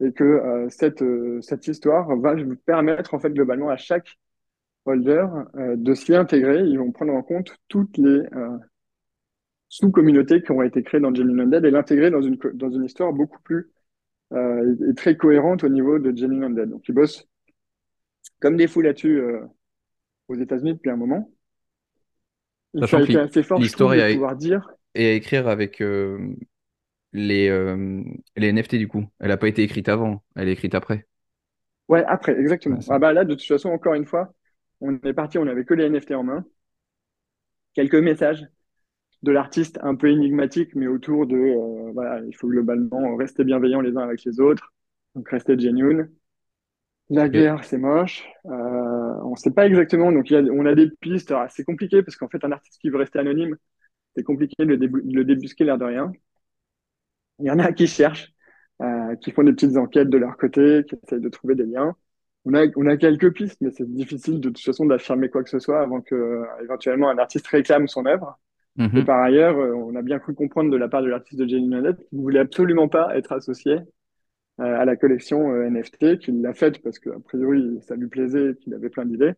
Et que euh, cette, euh, cette histoire va permettre, en fait, globalement, à chaque holder de s'y intégrer. Ils vont prendre en compte toutes les sous-communautés qui ont été créées dans Genuine Undead et l'intégrer dans une, dans une histoire beaucoup plus euh, et, et très cohérente au niveau de Genuine Undead. Donc, ils bossent comme des fous là-dessus euh, aux États-Unis depuis un moment. Et ça a été assez fort, je trouve, est de à, pouvoir dire. est à écrire avec euh, les, euh, les NFT du coup. Elle n'a pas été écrite avant, elle est écrite après. Ouais, après, exactement. Ah bah là, de toute façon, encore une fois, on est parti, on n'avait que les NFT en main. Quelques messages de l'artiste un peu énigmatiques, mais autour de, euh, voilà, il faut globalement rester bienveillants les uns avec les autres, donc rester genuine. La guerre, c'est moche. Euh, on ne sait pas exactement, donc y a, on a des pistes. C'est compliqué parce qu'en fait, un artiste qui veut rester anonyme, c'est compliqué de le, débusquer l'air de rien. Il y en a qui cherchent, euh, qui font des petites enquêtes de leur côté, qui essayent de trouver des liens. On a, on a quelques pistes, mais c'est difficile de toute façon d'affirmer quoi que ce soit avant que euh, éventuellement un artiste réclame son œuvre. Et Mhm. par ailleurs, euh, on a bien cru comprendre de la part de l'artiste de Jenny Nanette qu'il ne voulait absolument pas être associé euh, à la collection euh, NFT, qu'il l'a faite parce que a priori ça lui plaisait, qu'il avait plein d'idées,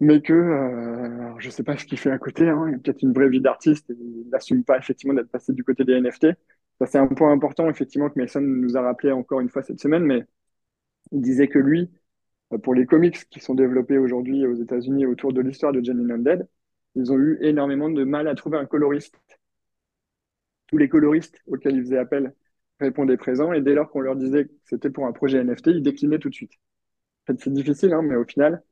mais que euh, je sais pas ce qu'il fait à côté. Hein, il a peut-être une vraie vie d'artiste et il n'assume pas effectivement d'être passé du côté des NFT. Ça c'est un point important effectivement que Mason nous a rappelé encore une fois cette semaine, mais il disait que lui, pour les comics qui sont développés aujourd'hui aux États-Unis autour de l'histoire de Jenny Undead, ils ont eu énormément de mal à trouver un coloriste. Tous les coloristes auxquels ils faisaient appel répondaient présents, et dès lors qu'on leur disait que c'était pour un projet NFT, ils déclinaient tout de suite. En fait, c'est difficile, hein, mais au final,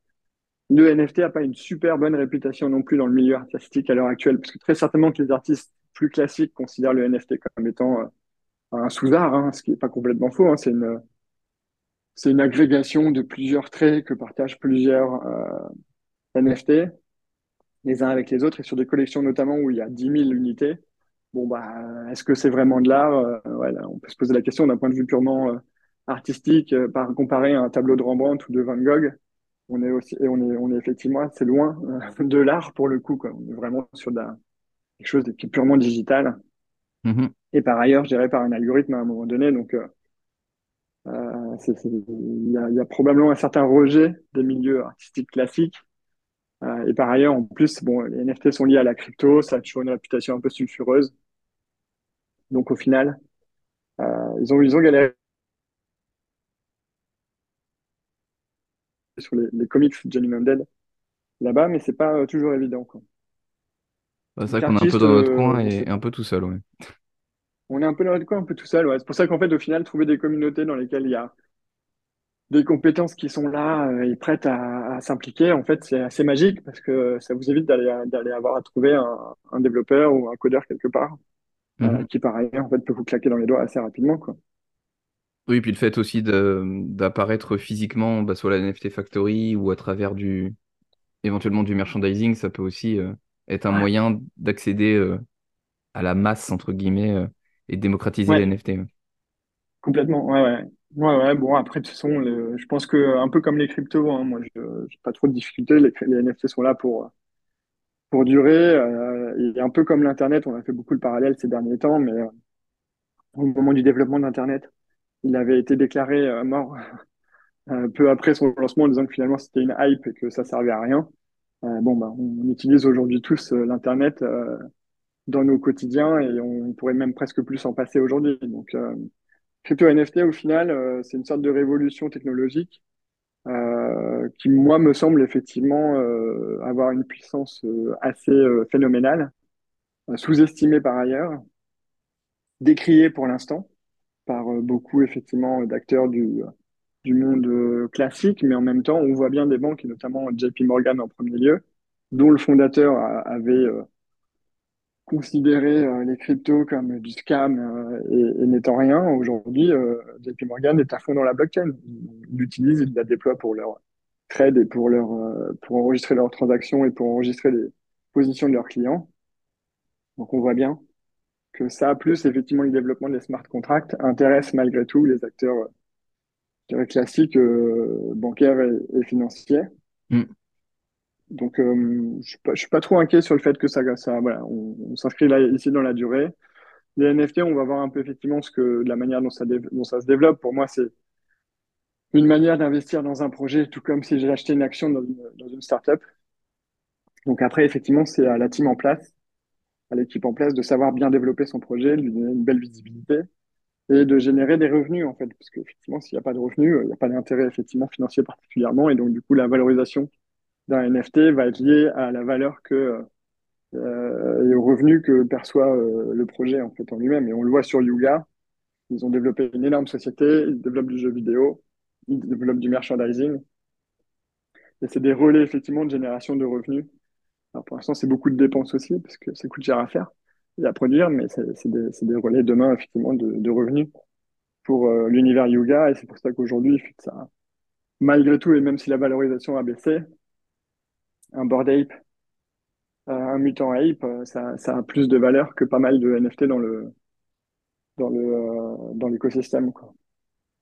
le NFT n'a pas une super bonne réputation non plus dans le milieu artistique à l'heure actuelle, parce que très certainement que les artistes plus classiques considèrent le NFT comme étant euh, un sous-art, hein, ce qui n'est pas complètement faux. Hein, c'est une, c'est une agrégation de plusieurs traits que partagent plusieurs euh, NFT, les uns avec les autres, et sur des collections notamment où il y a 10 000 unités. Bon, bah, est-ce que c'est vraiment de l'art? Euh, on peut se poser la question d'un point de vue purement euh, artistique, euh, par comparer à un tableau de Rembrandt ou de Van Gogh. On est aussi, et on est, on est effectivement assez loin de l'art pour le coup, quoi. On est vraiment sur de la- quelque chose qui est purement digital. Mhm. Et par ailleurs, géré par un algorithme à un moment donné. Donc, y il y a probablement un certain rejet des milieux artistiques classiques. Euh, et par ailleurs, en plus, bon, les NFT sont liés à la crypto, ça a toujours une réputation un peu sulfureuse. Donc, au final, euh, ils ont, ils ont galéré sur les, les comics Jenny Undead là-bas, mais c'est pas euh, toujours évident, quoi. Bah, c'est vrai qu'on est un peu dans notre euh, coin et, un peu tout seul, ouais. On est un peu dans notre coin, un peu tout seul, ouais. C'est pour ça qu'en fait, au final, trouver des communautés dans lesquelles il y a des compétences qui sont là euh, et prêtes à, à s'impliquer, en fait, c'est assez magique parce que ça vous évite d'aller d'aller avoir à trouver un, un développeur ou un codeur quelque part, euh, Mhm. qui par ailleurs, en fait, peut vous claquer dans les doigts assez rapidement, quoi. Oui, puis le fait aussi d'apparaître physiquement bah, sur la NFT Factory ou à travers du éventuellement du merchandising, ça peut aussi euh, être un Ouais, moyen d'accéder à la masse, entre guillemets, et de démocratiser les NFT. complètement, ouais, ouais. Ouais, ouais, bon, après, de toute façon, je pense que, un peu comme les cryptos, hein, moi, je j'ai pas trop de difficultés, les, NFT sont là pour, pour durer, euh, et un peu comme l'Internet, on a fait beaucoup le parallèle ces derniers temps, mais euh, au moment du développement de l'Internet, il avait été déclaré euh, mort peu après son lancement en disant que finalement c'était une hype et que ça servait à rien. Bon, bah, on, utilise aujourd'hui tous l'Internet dans nos quotidiens et on pourrait même presque plus s'en passer aujourd'hui. Donc, crypto NFT, au final, euh, c'est une sorte de révolution technologique euh, qui, moi, me semble effectivement euh, avoir une puissance assez phénoménale, sous-estimée par ailleurs, décriée pour l'instant par beaucoup effectivement d'acteurs du, monde classique, mais en même temps, on voit bien des banques, et notamment JP Morgan en premier lieu, dont le fondateur avait euh, considéré euh, les cryptos comme du scam euh, et, et n'étant rien. Aujourd'hui, euh, JP Morgan est à fond dans la blockchain. Ils l'utilisent, ils la déploient pour leur, trade et pour leur, euh, pour enregistrer leurs transactions et pour enregistrer les positions de leurs clients. Donc, on voit bien que ça, plus effectivement le développement des smart contracts, intéresse malgré tout les acteurs classiques, euh, bancaires et, et financiers. Mm. Donc, euh, je je suis pas trop inquiet sur le fait que ça, ça voilà, on, s'inscrit ici dans la durée. Les NFT, on va voir un peu effectivement ce que la manière dont ça, se développe. Pour moi, c'est une manière d'investir dans un projet, tout comme si j'ai acheté une action dans une, dans une startup. Donc après, effectivement, c'est à la team en place, à l'équipe en place de savoir bien développer son projet, de lui donner une belle visibilité et de générer des revenus en fait, parce qu'effectivement, s'il n'y a pas de revenus, il n'y a pas d'intérêt effectivement financier particulièrement, et donc du coup, la valorisation d'un NFT va être liée à la valeur que euh, et aux revenus que perçoit euh, le projet en fait en lui-même. Et on le voit sur Yuga, ils ont développé une énorme société, ils développent du jeu vidéo, ils développent du merchandising, et c'est des relais effectivement de génération de revenus. Alors pour l'instant, c'est beaucoup de dépenses aussi parce que ça coûte cher à faire et à produire, mais c'est des, relais demain effectivement de, revenus pour euh, l'univers Yuga, et c'est pour ça qu'aujourd'hui, malgré tout, et même si la valorisation a baissé, un Bored Ape, euh, un Mutant Ape, euh, ça, ça, a plus de valeur que pas mal de NFT dans le dans le euh, dans l'écosystème quoi.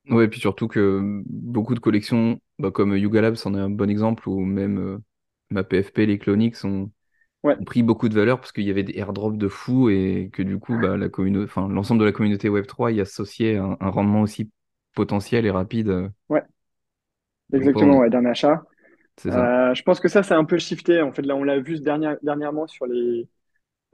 Ouais, et puis surtout que beaucoup de collections, bah, comme Yuga Labs en est un bon exemple, ou même euh, ma PFP, les Clonix, ont, ouais. ont pris beaucoup de valeur parce qu'il y avait des airdrops de fou et que du coup, bah, la communauté, enfin, l'ensemble de la communauté Web3 y associait un, un rendement aussi potentiel et rapide. Ouais, exactement, ouais, d'un achat. Ça. Euh, je pense que ça, c'est un peu shifté. En fait, là, on l'a vu dernière, dernièrement sur les,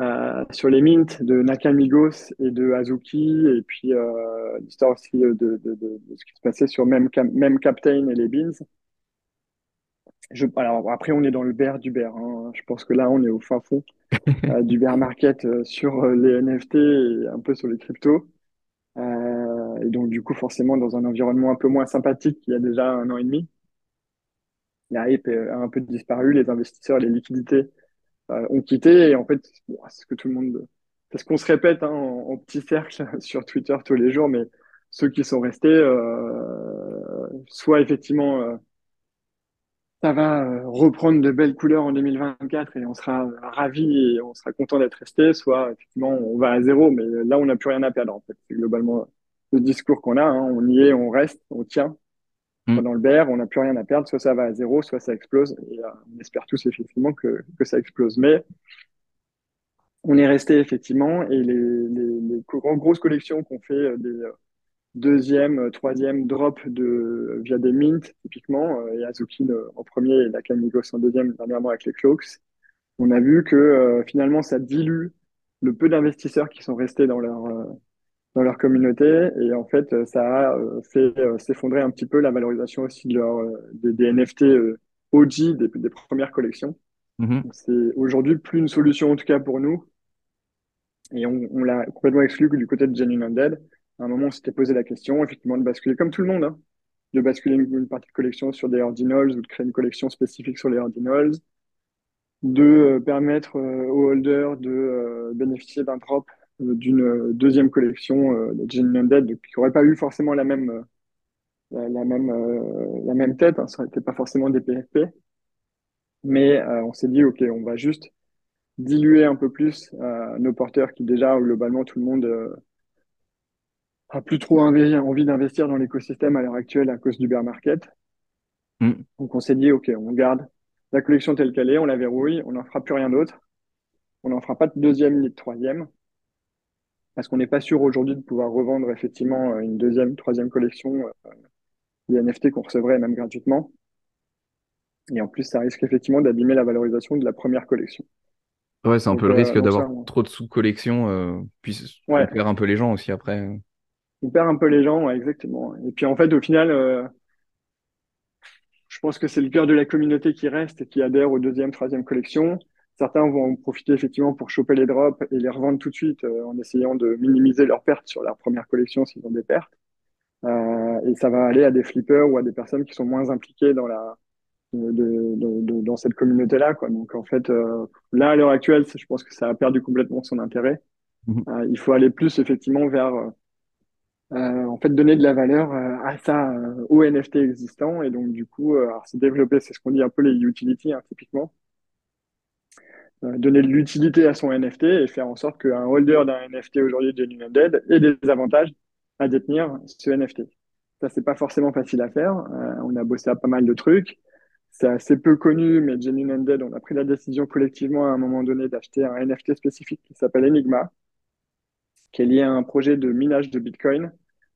euh, sur les mints de Nakamigos et de Azuki, et puis euh, l'histoire aussi de, de, de, de, ce qui se passait sur même, même Captain et les Beans. Je, alors après, on est dans le bear du bear. Hein. Je pense que là, on est au fin fond euh, du bear market sur les NFT et un peu sur les cryptos. Et donc, du coup, forcément, dans un environnement un peu moins sympathique qu'il y a déjà un an et demi, la hype a un peu disparu, les investisseurs les liquidités euh, ont quitté. Et en fait, c'est ce que tout le monde, c'est ce qu'on se répète hein, en, petit cercle sur Twitter tous les jours, mais ceux qui sont restés, euh, soit effectivement, euh, ça va reprendre de belles couleurs en 2024 et on sera ravis et on sera content d'être resté, soit effectivement on va à zéro, mais là on n'a plus rien à perdre en fait. C'est globalement le discours qu'on a, hein. on y est, on reste, on tient. Mm. Dans le bear, on n'a plus rien à perdre, soit ça va à zéro, soit ça explose. Et euh, on espère tous effectivement que, que ça explose. Mais on est resté effectivement, et les, les, les grosses collections qu'on fait euh, des euh, deuxième, troisième drop de, via des mints, typiquement, et Azuki en premier et la Camigos en deuxième, dernièrement avec les Cloaks, on a vu que euh, finalement ça dilue le peu d'investisseurs qui sont restés dans leur, dans leur communauté. Et en fait, ça a fait s'effondrer un petit peu la valorisation aussi de leur, des, des NFT OG, des, des premières collections. Mm-hmm. C'est aujourd'hui plus une solution, en tout cas pour nous. Et on, on l'a complètement exclu du côté de Genuine Undead. À un moment, on s'était posé la question, effectivement, de basculer, comme tout le monde, hein, de basculer une, une, partie de collection sur des ordinals ou de créer une collection spécifique sur les ordinals, de euh, permettre euh, aux holders de euh, bénéficier d'un drop d'une deuxième collection euh, de Genuine Undead qui n'aurait pas eu forcément la même, la, la même, euh, la même tête, hein, ça n'était pas forcément des PFP. Mais euh, on s'est dit, OK, on va juste diluer un peu plus euh, nos porteurs qui déjà, globalement, tout le monde euh, a plus trop envie d'investir dans l'écosystème à l'heure actuelle à cause du bear market. Mm. Donc on s'est dit, OK, on garde la collection telle qu'elle est, on la verrouille, on n'en fera plus rien d'autre. On n'en fera pas de deuxième ni de troisième. Parce qu'on n'est pas sûr aujourd'hui de pouvoir revendre effectivement une deuxième, troisième collection euh, des NFT qu'on recevrait même gratuitement. Et en plus, ça risque effectivement d'abîmer la valorisation de la première collection. Ouais, c'est un donc, peu le risque euh, d'avoir on... trop de sous-collections, euh, puis ouais. on perd un peu les gens aussi après. On perd un peu les gens, ouais, exactement. Et puis en fait, au final, euh, je pense que c'est le cœur de la communauté qui reste et qui adhère aux deuxième, troisième collections. Certains vont en profiter effectivement pour choper les drops et les revendre tout de suite euh, en essayant de minimiser leurs pertes sur leur première collection s'ils ont des pertes. Euh, et ça va aller à des flippers ou à des personnes qui sont moins impliquées dans la, de, de, de, dans cette communauté-là. Quoi. Donc en fait, euh, là à l'heure actuelle, je pense que ça a perdu complètement son intérêt. Mhm. Il faut aller plus effectivement vers en fait, donner de la valeur à ça, aux NFT existants. Et donc, du coup, c'est développer, c'est ce qu'on dit un peu les utilities, hein, typiquement. Donner de l'utilité à son NFT et faire en sorte qu'un holder d'un NFT aujourd'hui, Genuine Undead, ait des avantages à détenir ce NFT. Ça, c'est pas forcément facile à faire. on a bossé à pas mal de trucs. C'est assez peu connu, mais Genuine Undead, on a pris la décision collectivement à un moment donné d'acheter un NFT spécifique qui s'appelle Enigma, qui est lié à un projet de minage de Bitcoin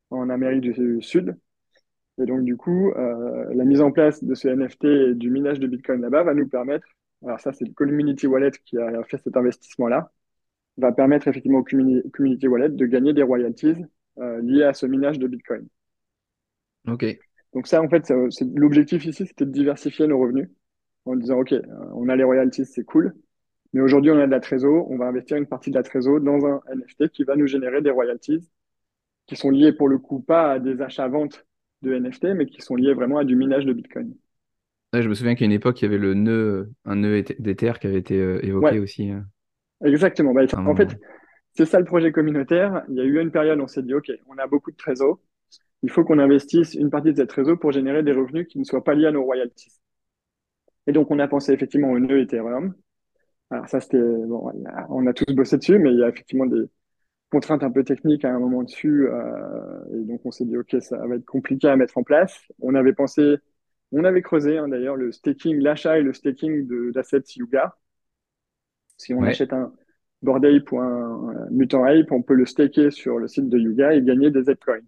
en Amérique du Sud. Et donc, du coup, euh, la mise en place de ce NFT et du minage de Bitcoin là-bas va nous permettre, alors ça, c'est le Community Wallet qui a fait cet investissement-là, va permettre effectivement au Community Wallet de gagner des royalties euh, liées à ce minage de Bitcoin. OK. Donc ça, en fait, l'objectif ici, c'était de diversifier nos revenus en disant, OK, euh, on a les royalties, c'est cool, mais aujourd'hui, on a de la trésor, on va investir une partie de la trésor dans un NFT qui va nous générer des royalties qui sont liés pour le coup pas à des achats-ventes de NFT, mais qui sont liés vraiment à du minage de Bitcoin. Je me souviens qu'à une époque, il y avait le nœud, un nœud d'Ether qui avait été euh, évoqué aussi. Euh. Exactement. Bah, en fait, c'est ça le projet communautaire. Il y a eu une période où on s'est dit, OK, on a beaucoup de trésors il faut qu'on investisse une partie de cette réseau pour générer des revenus qui ne soient pas liés à nos royalties. Et donc, on a pensé effectivement au nœud Ethereum. Alors ça, c'était, bon, on a tous bossé dessus, mais il y a effectivement des contraintes un peu techniques à un moment dessus. Euh, et donc, on s'est dit, OK, ça va être compliqué à mettre en place. On avait pensé, on avait creusé hein, d'ailleurs le staking, l'achat et le staking d'assets Yuga. Si on achète un Bored Ape ou un, Mutant Ape, on peut le staker sur le site de Yuga et gagner des Coins.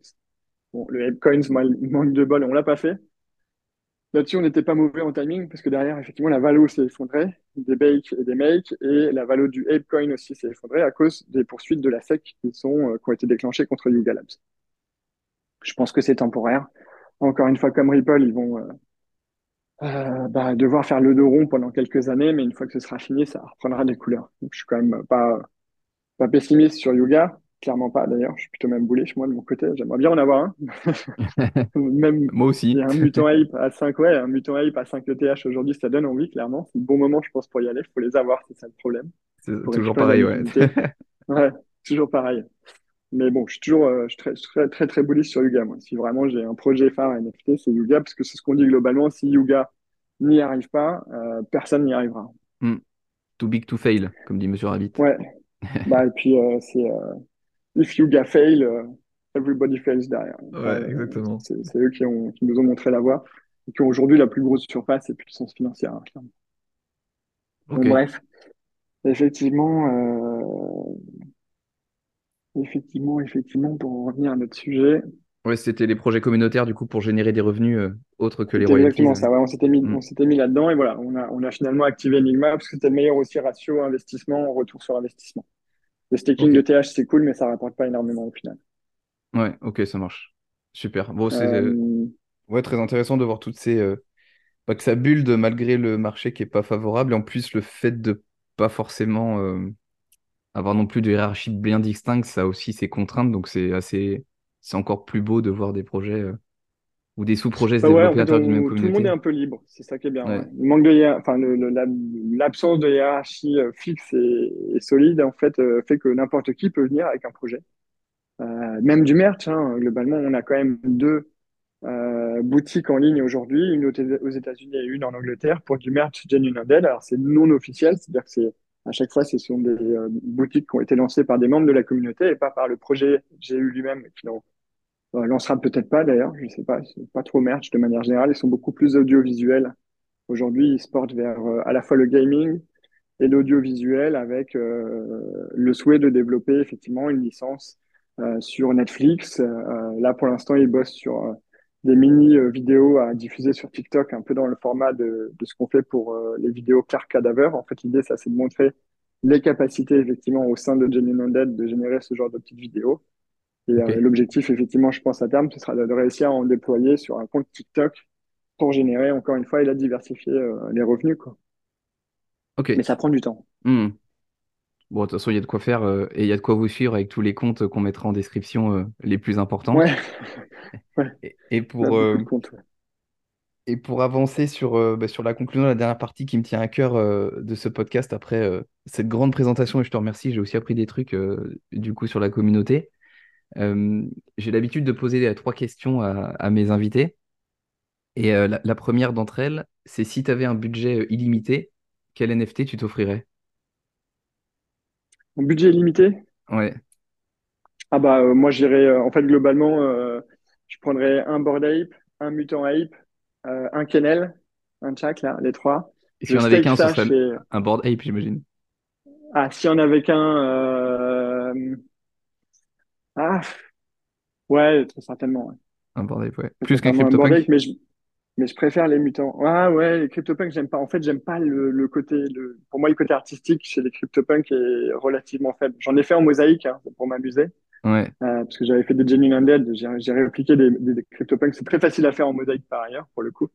Bon, le Coins manque de bol, on l'a pas fait. Là-dessus, on n'était pas mauvais en timing parce que derrière, effectivement, la valo s'est effondrée, des bakes et des makes, et la valo du Apecoin aussi s'est effondrée à cause des poursuites de la SEC qui, sont, euh, qui ont été déclenchées contre Yuga Labs. Je pense que c'est temporaire. Encore une fois, comme Ripple, ils vont euh, euh, bah, devoir faire le dos rond pendant quelques années, mais une fois que ce sera fini, ça reprendra des couleurs. Donc, je suis quand même pas, pas pessimiste sur Yuga. Clairement pas d'ailleurs, je suis plutôt même bullish moi de mon côté, j'aimerais bien en avoir un. même moi aussi. Il y a un mutant hype à 5, ouais, un mutant hype à 5 ETH aujourd'hui, ça donne envie clairement. C'est le bon moment je pense pour y aller, il faut les avoir, c'est ça le problème. C'est toujours pareil, ouais. ouais, toujours pareil. Mais bon, je suis toujours euh, je suis très, très, très, très bullish sur Yuga. Moi. Si vraiment j'ai un projet phare à NFT, c'est Yuga, parce que c'est ce qu'on dit globalement. Si Yuga n'y arrive pas, euh, personne n'y arrivera. Hmm. Too big to fail, comme dit Monsieur Rabbit. Ouais. bah, et puis, euh, c'est if Yuga fail, everybody fails derrière. Ouais, exactement. C'est eux qui, ont, qui, nous ont montré la voie et qui ont aujourd'hui la plus grosse surface et puissance financière, hein, clairement. bref, effectivement. Effectivement, effectivement, pour revenir à notre sujet. Ouais, c'était les projets communautaires du coup pour générer des revenus euh, autres que les royalties. Exactement ça. Ouais, on s'était mis, mm. on s'était mis là-dedans et voilà, on a, on a finalement activé Enigma parce que c'était le meilleur aussi ratio investissement retour sur investissement. Le staking de TH, c'est cool, mais ça rapporte pas énormément au final. Ouais, ok, ça marche. Super. Bon, c'est euh, ouais, très intéressant de voir toutes ces. Euh, que ça build malgré le marché qui est pas favorable. Et en plus, le fait de pas forcément avoir non plus de hiérarchie bien distincte, ça a aussi ses contraintes. Donc, c'est assez. C'est encore plus beau de voir des projets ou des sous-projets se développer à travers même communauté. Tout le monde est un peu libre, c'est ça qui est bien. Le manque de enfin, l'absence de hiérarchie euh, fixe et, solide en fait euh, fait que n'importe qui peut venir avec un projet. Euh, même du merch, hein, globalement, on a quand même deux euh, boutiques en ligne aujourd'hui, une aux États-Unis et une en Angleterre pour du merch Genuine Undead. Alors c'est non officiel, c'est-à-dire que c'est à chaque fois ce sont des boutiques qui ont été lancées par des membres de la communauté et pas par le projet GU lui-même qui n'ont euh, lancera peut-être pas d'ailleurs, je sais pas, c'est pas trop merch de manière générale, ils sont beaucoup plus audiovisuels. Aujourd'hui, ils se portent vers euh, à la fois le gaming et l'audiovisuel avec euh, le souhait de développer effectivement une licence sur Netflix. là, pour l'instant, ils bossent sur des mini vidéos à diffuser sur TikTok, un peu dans le format de, de ce qu'on fait pour les vidéos Car Cadaver. En fait, l'idée, ça, c'est de montrer les capacités effectivement au sein de Genuine Undead de générer ce genre de petites vidéos. Et euh, l'objectif, effectivement, je pense à terme, ce sera de, réussir à en déployer sur un compte TikTok pour générer, encore une fois, et là, diversifier euh, les revenus. Quoi. Mais ça prend du temps. Hmm. Bon, de toute façon, il y a de quoi faire euh, et il y a de quoi vous suivre avec tous les comptes qu'on mettra en description les plus importants. Ouais. Et, pour, et pour avancer sur, bah, sur la conclusion de la dernière partie qui me tient à cœur de ce podcast après cette grande présentation, et je te remercie, j'ai aussi appris des trucs du coup sur la communauté. Euh, j'ai l'habitude de poser euh, trois questions à, à mes invités. Et euh, la, la première d'entre elles, c'est si tu avais un budget euh, illimité, quel NFT tu t'offrirais? Mon budget est limité. Ouais, Ah bah euh, moi j'irais euh, en fait globalement euh, je prendrais un Bored Ape, un Mutant Ape, un Kennel, un Chak là, les trois. Et y en avait qu'un, ce serait un Bored Ape, j'imagine. ah si on avait qu'un ah ouais très certainement ouais. Un Bored Ape, ouais. Plus qu'un certainement un Ape mais je mais je préfère les mutants. Ah ouais les CryptoPunks j'aime pas. En fait j'aime pas le, le côté le pour moi le côté artistique chez les CryptoPunks est relativement faible. J'en ai fait en mosaïque hein, pour m'amuser. Ouais, Euh, parce que j'avais fait des Genuine Undead, j'ai répliqué des, des, des CryptoPunks. C'est très facile à faire en mosaïque par ailleurs, pour le coup.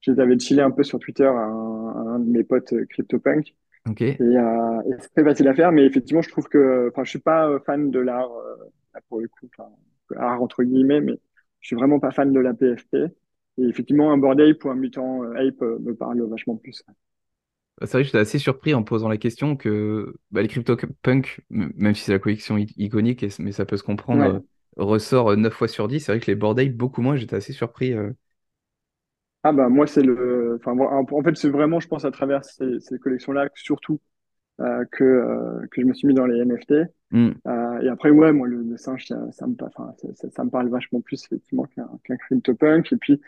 Je les avais chillé un peu sur Twitter à un, à un de mes potes euh, CryptoPunk. ok. Et, euh, et c'est très facile à faire, mais effectivement, je trouve que, enfin, je suis pas euh, fan de l'art, euh, pour le coup, art entre guillemets, mais je suis vraiment pas fan de la PFP. Et effectivement, un Bored Ape ou un Mutant euh, Ape euh, me parle vachement plus. Bah, C'est vrai que j'étais assez surpris en posant la question que bah, les CryptoPunk, même si c'est la collection iconique, et mais ça peut se comprendre, Ouais. euh, ressort euh, 9 fois sur 10. C'est vrai que les Bored Ape, beaucoup moins, j'étais assez surpris. euh. Ah bah moi c'est le, enfin en fait c'est vraiment, je pense à travers ces, ces collections-là surtout euh, que que je me suis mis dans les NFT. Hmm, Euh, et après, ouais, moi, le, singe, ça, me, parle vachement plus, effectivement, qu'un qu'un CryptoPunk. Et puis,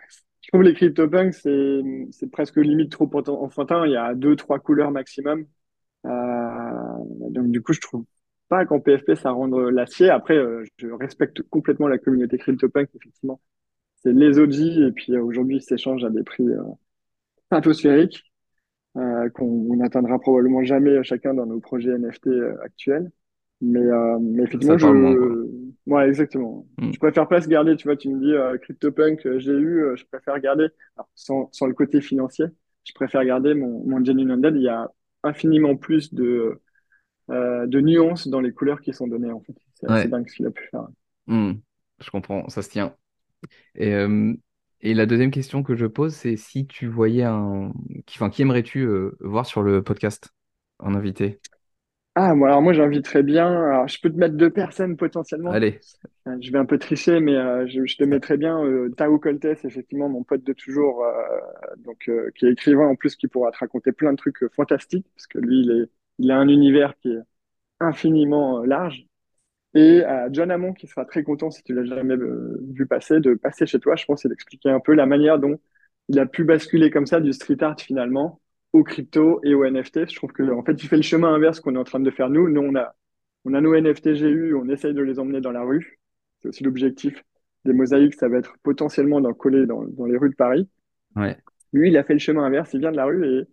je trouve les CryptoPunks, c'est, presque limite trop enfantin. Il y a deux, trois couleurs maximum. Euh, donc, du coup, je trouve pas qu'en PFP, ça rende l'acier. Après, euh, je respecte complètement la communauté CryptoPunk, effectivement. C'est les OG. Et puis, aujourd'hui, ils s'échangent à des prix stratosphériques qu'on n'atteindra probablement jamais chacun dans nos projets NFT actuels. Mais, euh, mais effectivement, parle moins, je... Ouais, exactement. Hmm, Je préfère pas se garder, tu vois, tu me dis euh, CryptoPunk, euh, j'ai eu, euh, je préfère garder, alors, sans, sans le côté financier, je préfère garder mon, mon Genuine Undead. Il y a infiniment plus de, euh, de nuances dans les couleurs qui sont données, en fait. C'est assez Ouais, dingue ce qu'il a pu faire. hmm, je comprends, ça se tient. Et, et la deuxième question que je pose, c'est si tu voyais un... Qui, enfin, qui aimerais-tu voir sur le podcast en invité? Ah, moi, alors moi, j'inviterais bien, alors, je peux te mettre deux personnes potentiellement. Allez, Euh, Je vais un peu tricher, mais euh, je, je te mettrais bien euh, Tao Coltes, effectivement, mon pote de toujours, euh, donc qui est écrivain en plus, qui pourra te raconter plein de trucs fantastiques, parce que lui, il est, il a un univers qui est infiniment large. Et John Hammond, qui sera très content si tu l'as jamais vu passer, de passer chez toi, je pense, et d'expliquer un peu la manière dont il a pu basculer comme ça du street art finalement au crypto et au NFT. Je trouve que en fait, il fait le chemin inverse qu'on est en train de faire nous. Nous, on a, on a nos NFT GU, on essaye de les emmener dans la rue. C'est aussi l'objectif des mosaïques, ça va être potentiellement d'en coller dans, dans les rues de Paris. ouais, Lui, il a fait le chemin inverse, il vient de la rue et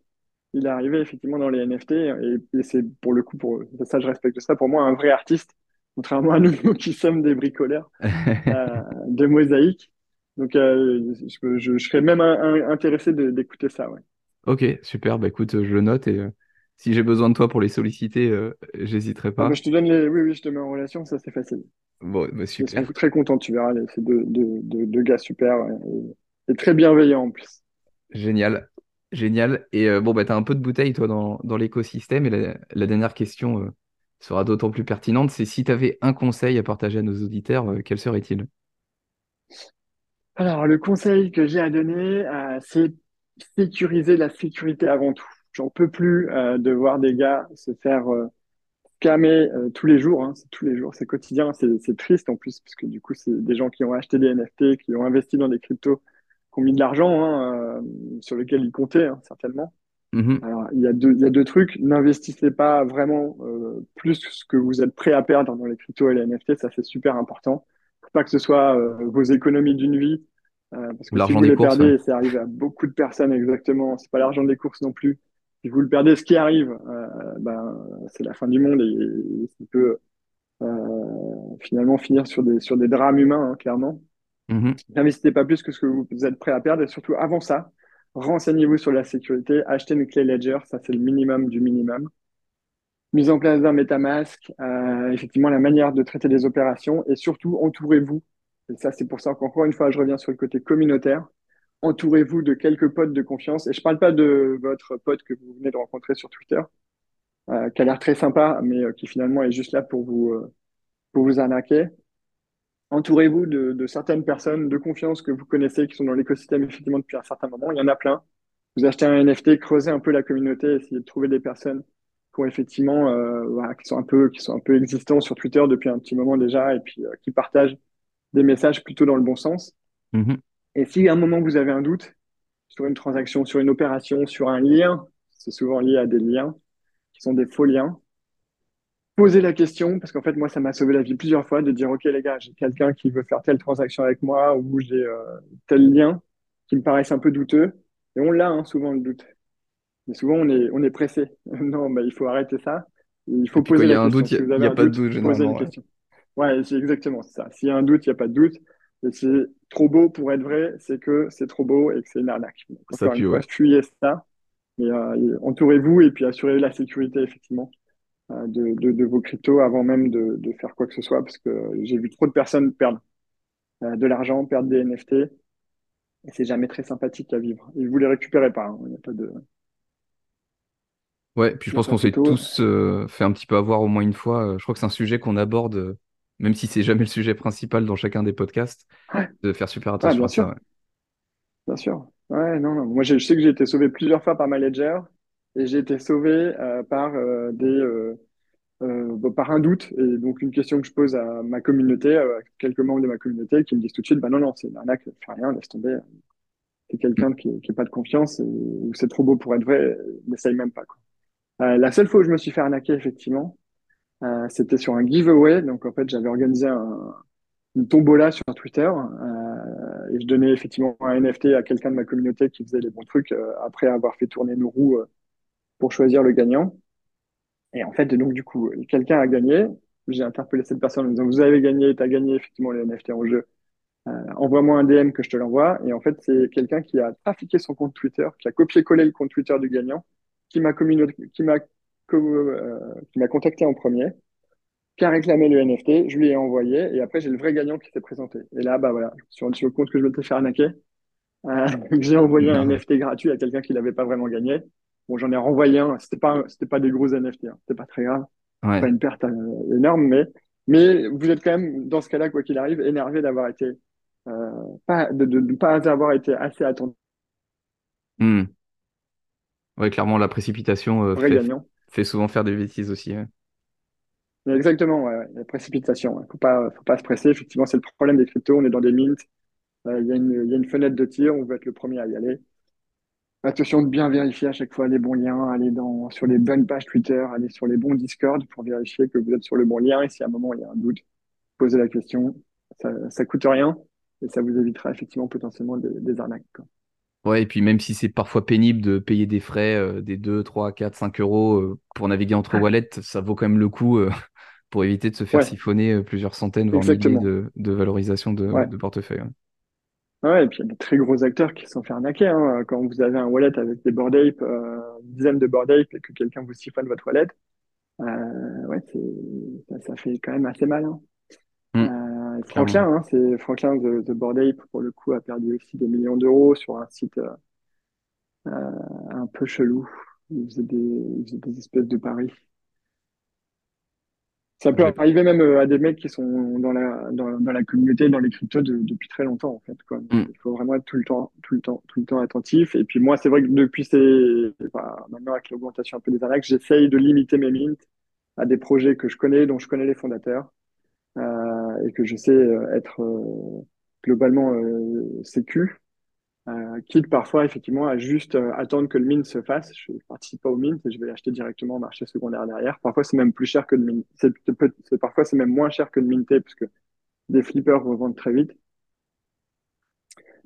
il est arrivé effectivement dans les NFT et, et c'est pour le coup, pour ça, je respecte ça, pour moi, un vrai artiste, contrairement à nous qui sommes des bricoleurs euh, de mosaïques. Donc, euh, je, je, je serais même un- un- intéressé d'écouter ça, ouais. Ok, super. Bah écoute, je le note et euh, si j'ai besoin de toi pour les solliciter, euh, j'hésiterai Ah, bah, pas. je te donne les, oui, oui, je te mets en relation, ça c'est facile. Bon, bah, Ils seront super. très contents, tu verras, c'est deux, deux, deux, deux gars super et, et très bienveillants en plus. Génial. Génial. Et euh, bon, bah t'as un peu de bouteille, toi, dans, dans l'écosystème. Et la, la dernière question euh, sera d'autant plus pertinente. C'est si tu avais un conseil à partager à nos auditeurs, euh, quel serait-il? Alors, le conseil que j'ai à donner, euh, c'est sécuriser la sécurité avant tout. J'en peux plus euh, de voir des gars se faire euh, scammer euh, tous les jours. hein. c'est tous les jours, c'est quotidien, c'est triste en plus, parce que du coup, c'est des gens qui ont acheté des NFT, qui ont investi dans des cryptos, qui ont mis de l'argent hein, euh, sur lequel ils comptaient hein, certainement. Mhm. Alors, il y a deux, il y a deux trucs. N'investissez pas vraiment euh, plus que vous êtes prêt à perdre dans les cryptos et les NFT. Ça, c'est super important. Faut pas que ce soit euh, vos économies d'une vie. Euh, parce que si vous des les courses, ouais. perdez, et c'est arrivé à beaucoup de personnes exactement, c'est pas l'argent des courses non plus. Si vous le perdez, ce qui arrive, euh, ben, c'est la fin du monde et, et ça peut euh, finalement finir sur des, sur des drames humains, hein, clairement. N'investissez pas plus que ce que vous êtes prêt à perdre et surtout avant ça, renseignez-vous sur la sécurité, achetez une clé Ledger, ça c'est le minimum du minimum. Mise en place d'un MetaMask, euh, effectivement la manière de traiter les opérations et surtout entourez-vous, et ça c'est pour ça qu'encore une fois je reviens sur le côté communautaire, entourez-vous de quelques potes de confiance et je parle pas de votre pote que vous venez de rencontrer sur Twitter, euh, qui a l'air très sympa mais euh, qui finalement est juste là pour vous, euh, pour vous arnaquer. entourez-vous de, de certaines personnes de confiance que vous connaissez, qui sont dans l'écosystème effectivement depuis un certain moment. Il y en a plein. Vous achetez un NFT, creusez un peu la communauté, essayez de trouver des personnes qui ont effectivement, euh, voilà, qui sont un peu, qui sont un peu existants sur Twitter depuis un petit moment déjà, et puis euh, qui partagent des messages plutôt dans le bon sens. Mhm. Et si à un moment vous avez un doute sur une transaction, sur une opération, sur un lien, c'est souvent lié à des liens qui sont des faux liens, posez la question, parce qu'en fait, moi, ça m'a sauvé la vie plusieurs fois de dire, OK, les gars, j'ai quelqu'un qui veut faire telle transaction avec moi ou j'ai euh, tel lien qui me paraissent un peu douteux. Et on l'a hein, souvent le doute. Mais souvent, on est, on est pressé. non, bah, il faut arrêter ça. Il faut Et puis quand poser il y la a un question. doute, il n'y a, pas de doute, généralement. une ouais. Ouais, c'est exactement ça. S'il y a un doute, il n'y a pas de doute. Et c'est trop beau pour être vrai, c'est que c'est trop beau et que c'est une arnaque. Donc, Ça pue, ouais. fuyez ça. Euh, entourez-vous et puis assurez la sécurité, effectivement, euh, de, de, de vos cryptos avant même de, de faire quoi que ce soit, parce que j'ai vu trop de personnes perdre euh, de l'argent, perdre des NFT, et c'est jamais très sympathique à vivre. Et vous les récupérez pas. hein. Il n'y a pas de, Ouais, puis je pense qu'on s'est tous fait un petit peu avoir au moins une fois. Je crois que c'est un sujet qu'on aborde, même si c'est jamais le sujet principal dans chacun des podcasts, Ouais, de faire super attention bien à ça. sûr, ouais. bien sûr. Ouais, non, non. Moi, je, je sais que j'ai été sauvé plusieurs fois par ma Ledger, et j'ai été sauvé euh, par euh, des euh, par un doute et donc une question que je pose à ma communauté, à quelques membres de ma communauté, qui me disent tout de suite, bah non, non, c'est une arnaque, fais rien, laisse tomber. C'est quelqu'un qui n'a pas de confiance et, ou c'est trop beau pour être vrai, n'essaye même pas, quoi. La seule fois où je me suis fait arnaquer, effectivement, euh, c'était sur un giveaway. Donc, en fait, j'avais organisé un, une tombola sur Twitter euh, et je donnais effectivement un NFT à quelqu'un de ma communauté qui faisait les bons trucs euh, après avoir fait tourner nos roues pour choisir le gagnant. Et en fait, donc, du coup, quelqu'un a gagné. J'ai interpellé cette personne en disant, vous avez gagné, tu as gagné effectivement le NFT en jeu. Envoie-moi un DM que je te l'envoie. Et en fait, c'est quelqu'un qui a trafiqué son compte Twitter, qui a copié-collé le compte Twitter du gagnant, qui m'a qui m'a euh, qui m'a contacté en premier, qui a réclamé le NFT, je lui ai envoyé, et après j'ai le vrai gagnant qui s'est présenté. Et là, bah voilà, sur, sur le compte que je m'étais fait arnaquer, euh, j'ai envoyé un. NFT gratuit à quelqu'un qui l'avait pas vraiment gagné. Bon, j'en ai renvoyé un, c'était pas, c'était pas des gros NFT, hein. C'était pas très grave, pas Ouais. une perte euh, énorme, mais, mais vous êtes quand même, dans ce cas-là, quoi qu'il arrive, énervé d'avoir été, euh, pas, de, de, de pas avoir été assez attendu, Hmm. Ouais, clairement, la précipitation vrai fait, gagnant. Fait souvent faire des bêtises aussi. Exactement, ouais, la précipitation. Faut pas, faut pas se presser. Effectivement, c'est le problème des cryptos. On est dans des mints. Euh, Il y a une, il fenêtre de tir. On veut être le premier à y aller. Attention de bien vérifier à chaque fois les bons liens, aller sur les bonnes pages Twitter, aller sur les bons Discord pour vérifier que vous êtes sur le bon lien. Et si à un moment il y a un doute, posez la question. Ça, ça coûte rien et ça vous évitera effectivement potentiellement des, arnaques. Ouais, et puis même si c'est parfois pénible de payer des frais, euh, des 2, 3, 4, 5 euros euh, pour naviguer entre wallets, ça vaut quand même le coup euh, pour éviter de se faire ouais, siphonner plusieurs centaines, voire milliers de, de valorisation de, Ouais. de portefeuille. ouais. Ouais, et puis il y a des très gros acteurs qui se sont fait arnaquer. Hein. Quand vous avez un wallet avec des Bored Ape, une dizaine de Bored Ape et que quelqu'un vous siphonne votre wallet, ouais, c'est, ça, ça fait quand même assez mal. Hein. Hmm, Euh. Franklin, hein, c'est Franklin de, de Bored Ape, pour le coup, a perdu aussi des millions d'euros sur un site euh, un peu chelou. Il faisait des, il faisait des espèces de paris. Ça peut arriver même euh, à des mecs qui sont dans la, dans, dans la communauté, dans les cryptos de- depuis très longtemps, en fait, quoi. Hmm. il faut vraiment être tout le temps, tout le temps, tout le temps attentif. Et puis moi, c'est vrai que depuis ces, enfin, maintenant avec l'augmentation un peu des arnaques, j'essaye de limiter mes mints à des projets que je connais, dont je connais les fondateurs, euh, et que je sais euh, être euh, globalement euh, sécu. Quitte parfois effectivement à juste attendre que le mint se fasse. Je ne participe pas au mint et je vais l'acheter directement au marché secondaire derrière. Parfois c'est même plus cher que de mint. C'est, parfois c'est même moins cher que de minter parce que des flippers revendent très vite.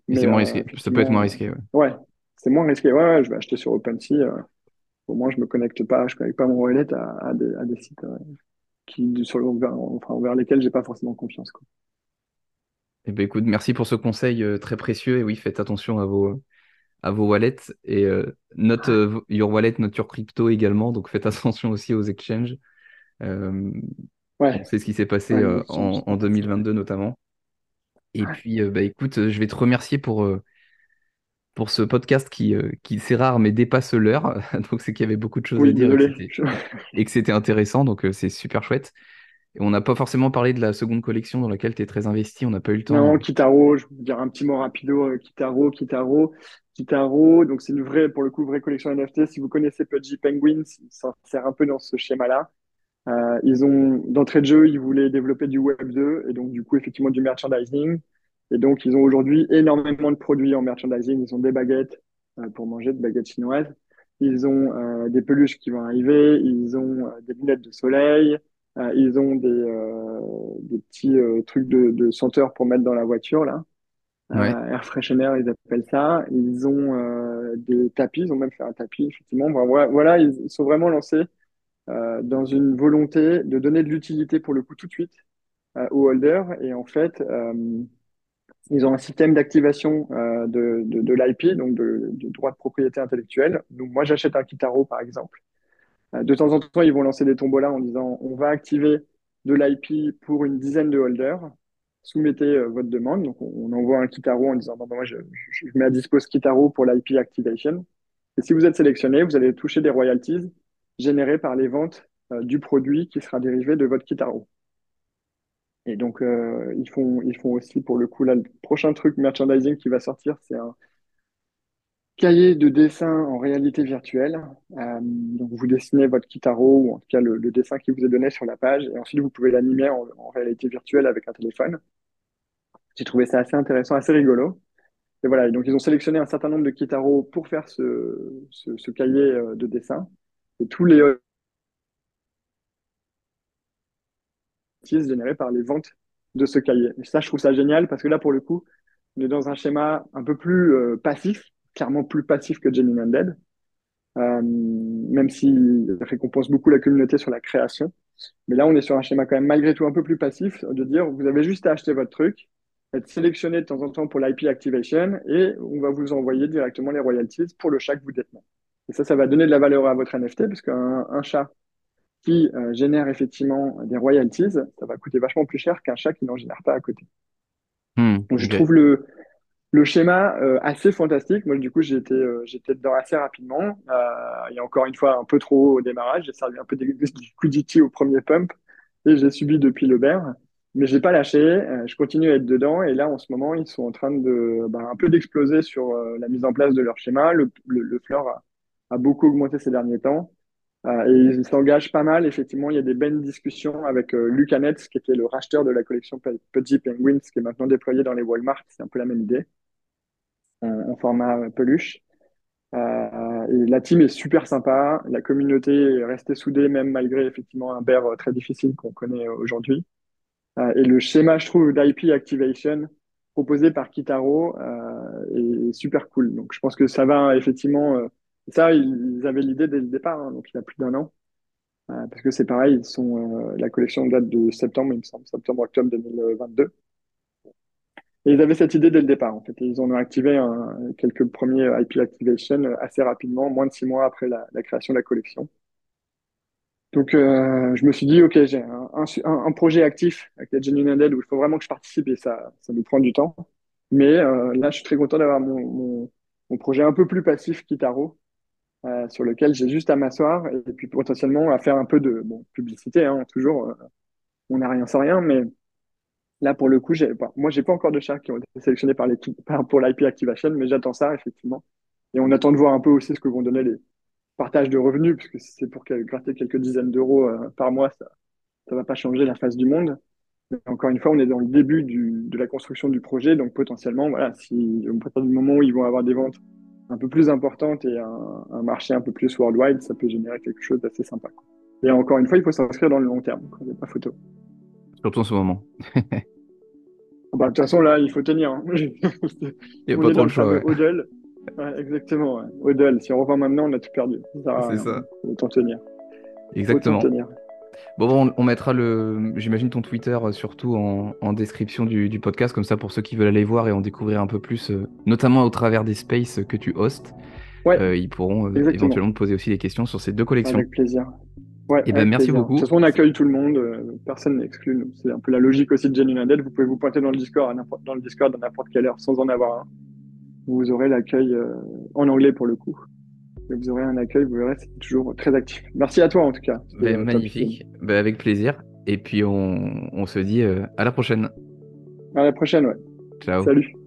Mais c'est moins risqué. Ça peut être moins risqué, ouais. ouais, c'est moins risqué. Ouais, ouais, je vais acheter sur OpenSea. euh, au moins je me connecte pas, je connecte pas mon wallet à, à des, à des sites euh, qui sur le, vers, enfin, vers lesquels j'ai pas forcément confiance. Quoi. Eh ben, écoute, merci pour ce conseil euh, très précieux. Et oui, faites attention à vos, à vos wallets et euh, note euh, your wallet, note your crypto également. Donc faites attention aussi aux exchanges. Euh, Ouais, sait ce qui s'est passé ouais, euh, en, c'est en pas facile. 2022 notamment. Et Ouais. puis, bah, écoute, je vais te remercier pour, pour ce podcast qui, euh, qui c'est rare, mais dépasse l'heure. Donc, c'est qu'il y avait beaucoup de choses à dire et que c'était Je- et que c'était intéressant. Donc, euh, c'est super chouette. Et on n'a pas forcément parlé de la seconde collection dans laquelle tu es très investi, on n'a pas eu le temps. Non, Kitaro, je vais dire un petit mot rapido, euh, Kitaro, Kitaro, Kitaro, donc c'est une vraie, pour le coup, vraie collection NFT. Si vous connaissez Pudgy Penguins, s'en sert un peu dans ce schéma-là. Euh, ils ont, d'entrée de jeu, ils voulaient développer du Web 2 et donc du coup, effectivement, du merchandising. Et donc, ils ont aujourd'hui énormément de produits en merchandising. Ils ont des baguettes euh, pour manger, des baguettes chinoises. Ils ont euh, des peluches qui vont arriver. Ils ont euh, des lunettes de soleil. Ils ont des, des petits trucs de, de senteur pour mettre dans la voiture, là. Ouais. air freshener, ils appellent ça. Ils ont des tapis. Ils ont même fait un tapis, effectivement. Voilà, voilà ils sont vraiment lancés dans une volonté de donner de l'utilité pour le coup tout de suite aux holders. Et en fait, ils ont un système d'activation euh, de, de, l'IP, donc de, de, droit de propriété intellectuelle. Donc moi, j'achète un Kitaro, par exemple. Euh, de temps en temps, ils vont lancer des tombolas en disant on va activer de l'IP pour une dizaine de holders. Soumettez euh, votre demande. Donc on, envoie un Kitaro en disant bon, ben, moi, je, mets à disposition Kitaro pour l'IP activation. Et si vous êtes sélectionné, vous allez toucher des royalties générées par les ventes du produit qui sera dérivé de votre Kitaro. Et donc, euh, ils, font, ils font aussi, pour le coup, le prochain truc merchandising qui va sortir, c'est un cahier de dessin en réalité virtuelle. Euh, donc, vous dessinez votre Kitaro, ou en tout cas le, dessin qui vous est donné sur la page, et ensuite, vous pouvez l'animer en, en, réalité virtuelle avec un téléphone. J'ai trouvé ça assez intéressant, assez rigolo. Et voilà, et donc ils ont sélectionné un certain nombre de Kitaro pour faire ce, ce, ce cahier euh, de dessin. Et tous les générés par les ventes de ce cahier. Et ça, je trouve ça génial parce que là, pour le coup, on est dans un schéma un peu plus euh, passif, clairement plus passif que Jenny Undead, euh, même s'il récompense beaucoup la communauté sur la création. Mais là, on est sur un schéma quand même malgré tout un peu plus passif, de dire vous avez juste à acheter votre truc, être sélectionné de temps en temps pour l'IP activation et on va vous envoyer directement les royalties pour le chat que vous détenez. Et ça, ça va donner de la valeur à votre NFT parce qu'un un chat qui euh, génère effectivement des royalties, ça va coûter vachement plus cher qu'un chat qui n'en génère pas à côté. Mmh, Donc je trouve le, le schéma euh, assez fantastique. Moi, du coup, j'étais euh, j'étais dedans assez rapidement. Euh, et encore une fois, un peu trop haut au démarrage. J'ai servi un peu du liquidity au premier pump et j'ai subi depuis le bear. Mais j'ai pas lâché. Je continue à être dedans. Et là, en ce moment, ils sont en train de bah, un peu d'exploser sur la mise en place de leur schéma. Le, le, le fleur a, a beaucoup augmenté ces derniers temps. Euh, et ils s'engagent pas mal. Effectivement, il y a des belles discussions avec euh, qui était le racheteur de la collection Petit Penguins, qui est maintenant déployé dans les Walmart. C'est un peu la même idée, en, en format peluche. Euh, et la team est super sympa. La communauté est restée soudée, même malgré effectivement un bear très difficile qu'on connaît aujourd'hui. Euh, et le schéma, je trouve, d'IP Activation proposé par Kitaro euh, est super cool. Donc, je pense que ça va effectivement euh, ça, ils avaient l'idée dès le départ, hein, donc il y a plus d'un an. Euh, parce que c'est pareil, ils sont, euh, la collection date de septembre, il me semble, septembre-octobre 2022. Et ils avaient cette idée dès le départ, en fait. Ils en ont activé quelques premiers IP Activation assez rapidement, moins de six mois après la, création de la collection. Donc, euh, je me suis dit, OK, j'ai un, un, un, projet actif avec la Genuine où il faut vraiment que je participe et ça, ça nous prend du temps. Mais euh, là, je suis très content d'avoir mon, mon, projet un peu plus passif Kitaro, euh, sur lequel j'ai juste à m'asseoir et puis potentiellement à faire un peu de bon, publicité. Hein, toujours, euh, on n'a rien sans rien, mais là pour le coup, moi j'ai pas encore de chats qui ont été sélectionnés par l'équipe pour l'IP Activation, mais j'attends ça effectivement. Et on attend de voir un peu aussi ce que vont donner les partages de revenus, puisque si c'est pour gratter quelques dizaines d'euros euh, par mois, ça ça va pas changer la face du monde. Mais encore une fois, on est dans le début du, de la construction du projet, donc potentiellement, voilà, si au partir du moment où ils vont avoir des ventes un peu plus importante et un, un, marché un peu plus worldwide, ça peut générer quelque chose d'assez sympa. Et encore une fois, il faut s'inscrire dans le long terme, il n'y a pas photo. Surtout en ce moment. bah, de toute façon, là, il faut tenir. Hein. il n'y a pas trop le choix. Ouais. Odell. Ouais, exactement. Ouais. Odell, si on revend maintenant, on a tout perdu. C'est ça. Autant tenir. Exactement. Autant tenir. Bon, on, on, mettra le, j'imagine ton Twitter euh, surtout en, en description du, du, podcast, comme ça pour ceux qui veulent aller voir et en découvrir un peu plus, euh, notamment au travers des spaces que tu hostes. Ouais, euh, ils pourront éventuellement te poser aussi des questions sur ces deux collections. Avec plaisir. Ouais, et ben merci plaisir. beaucoup. De toute façon, on accueille tout le monde, personne n'est exclu. C'est un peu la logique aussi de Genuine Undead. Vous pouvez vous pointer dans le Discord à dans le Discord à n'importe quelle heure sans en avoir un. Vous aurez l'accueil en anglais pour le coup vous aurez un accueil, vous verrez, c'est toujours très actif. Merci à toi en tout cas. Ben, magnifique, ben, avec plaisir. Et puis on, on se dit à la prochaine. À la prochaine, ouais. Ciao. Salut.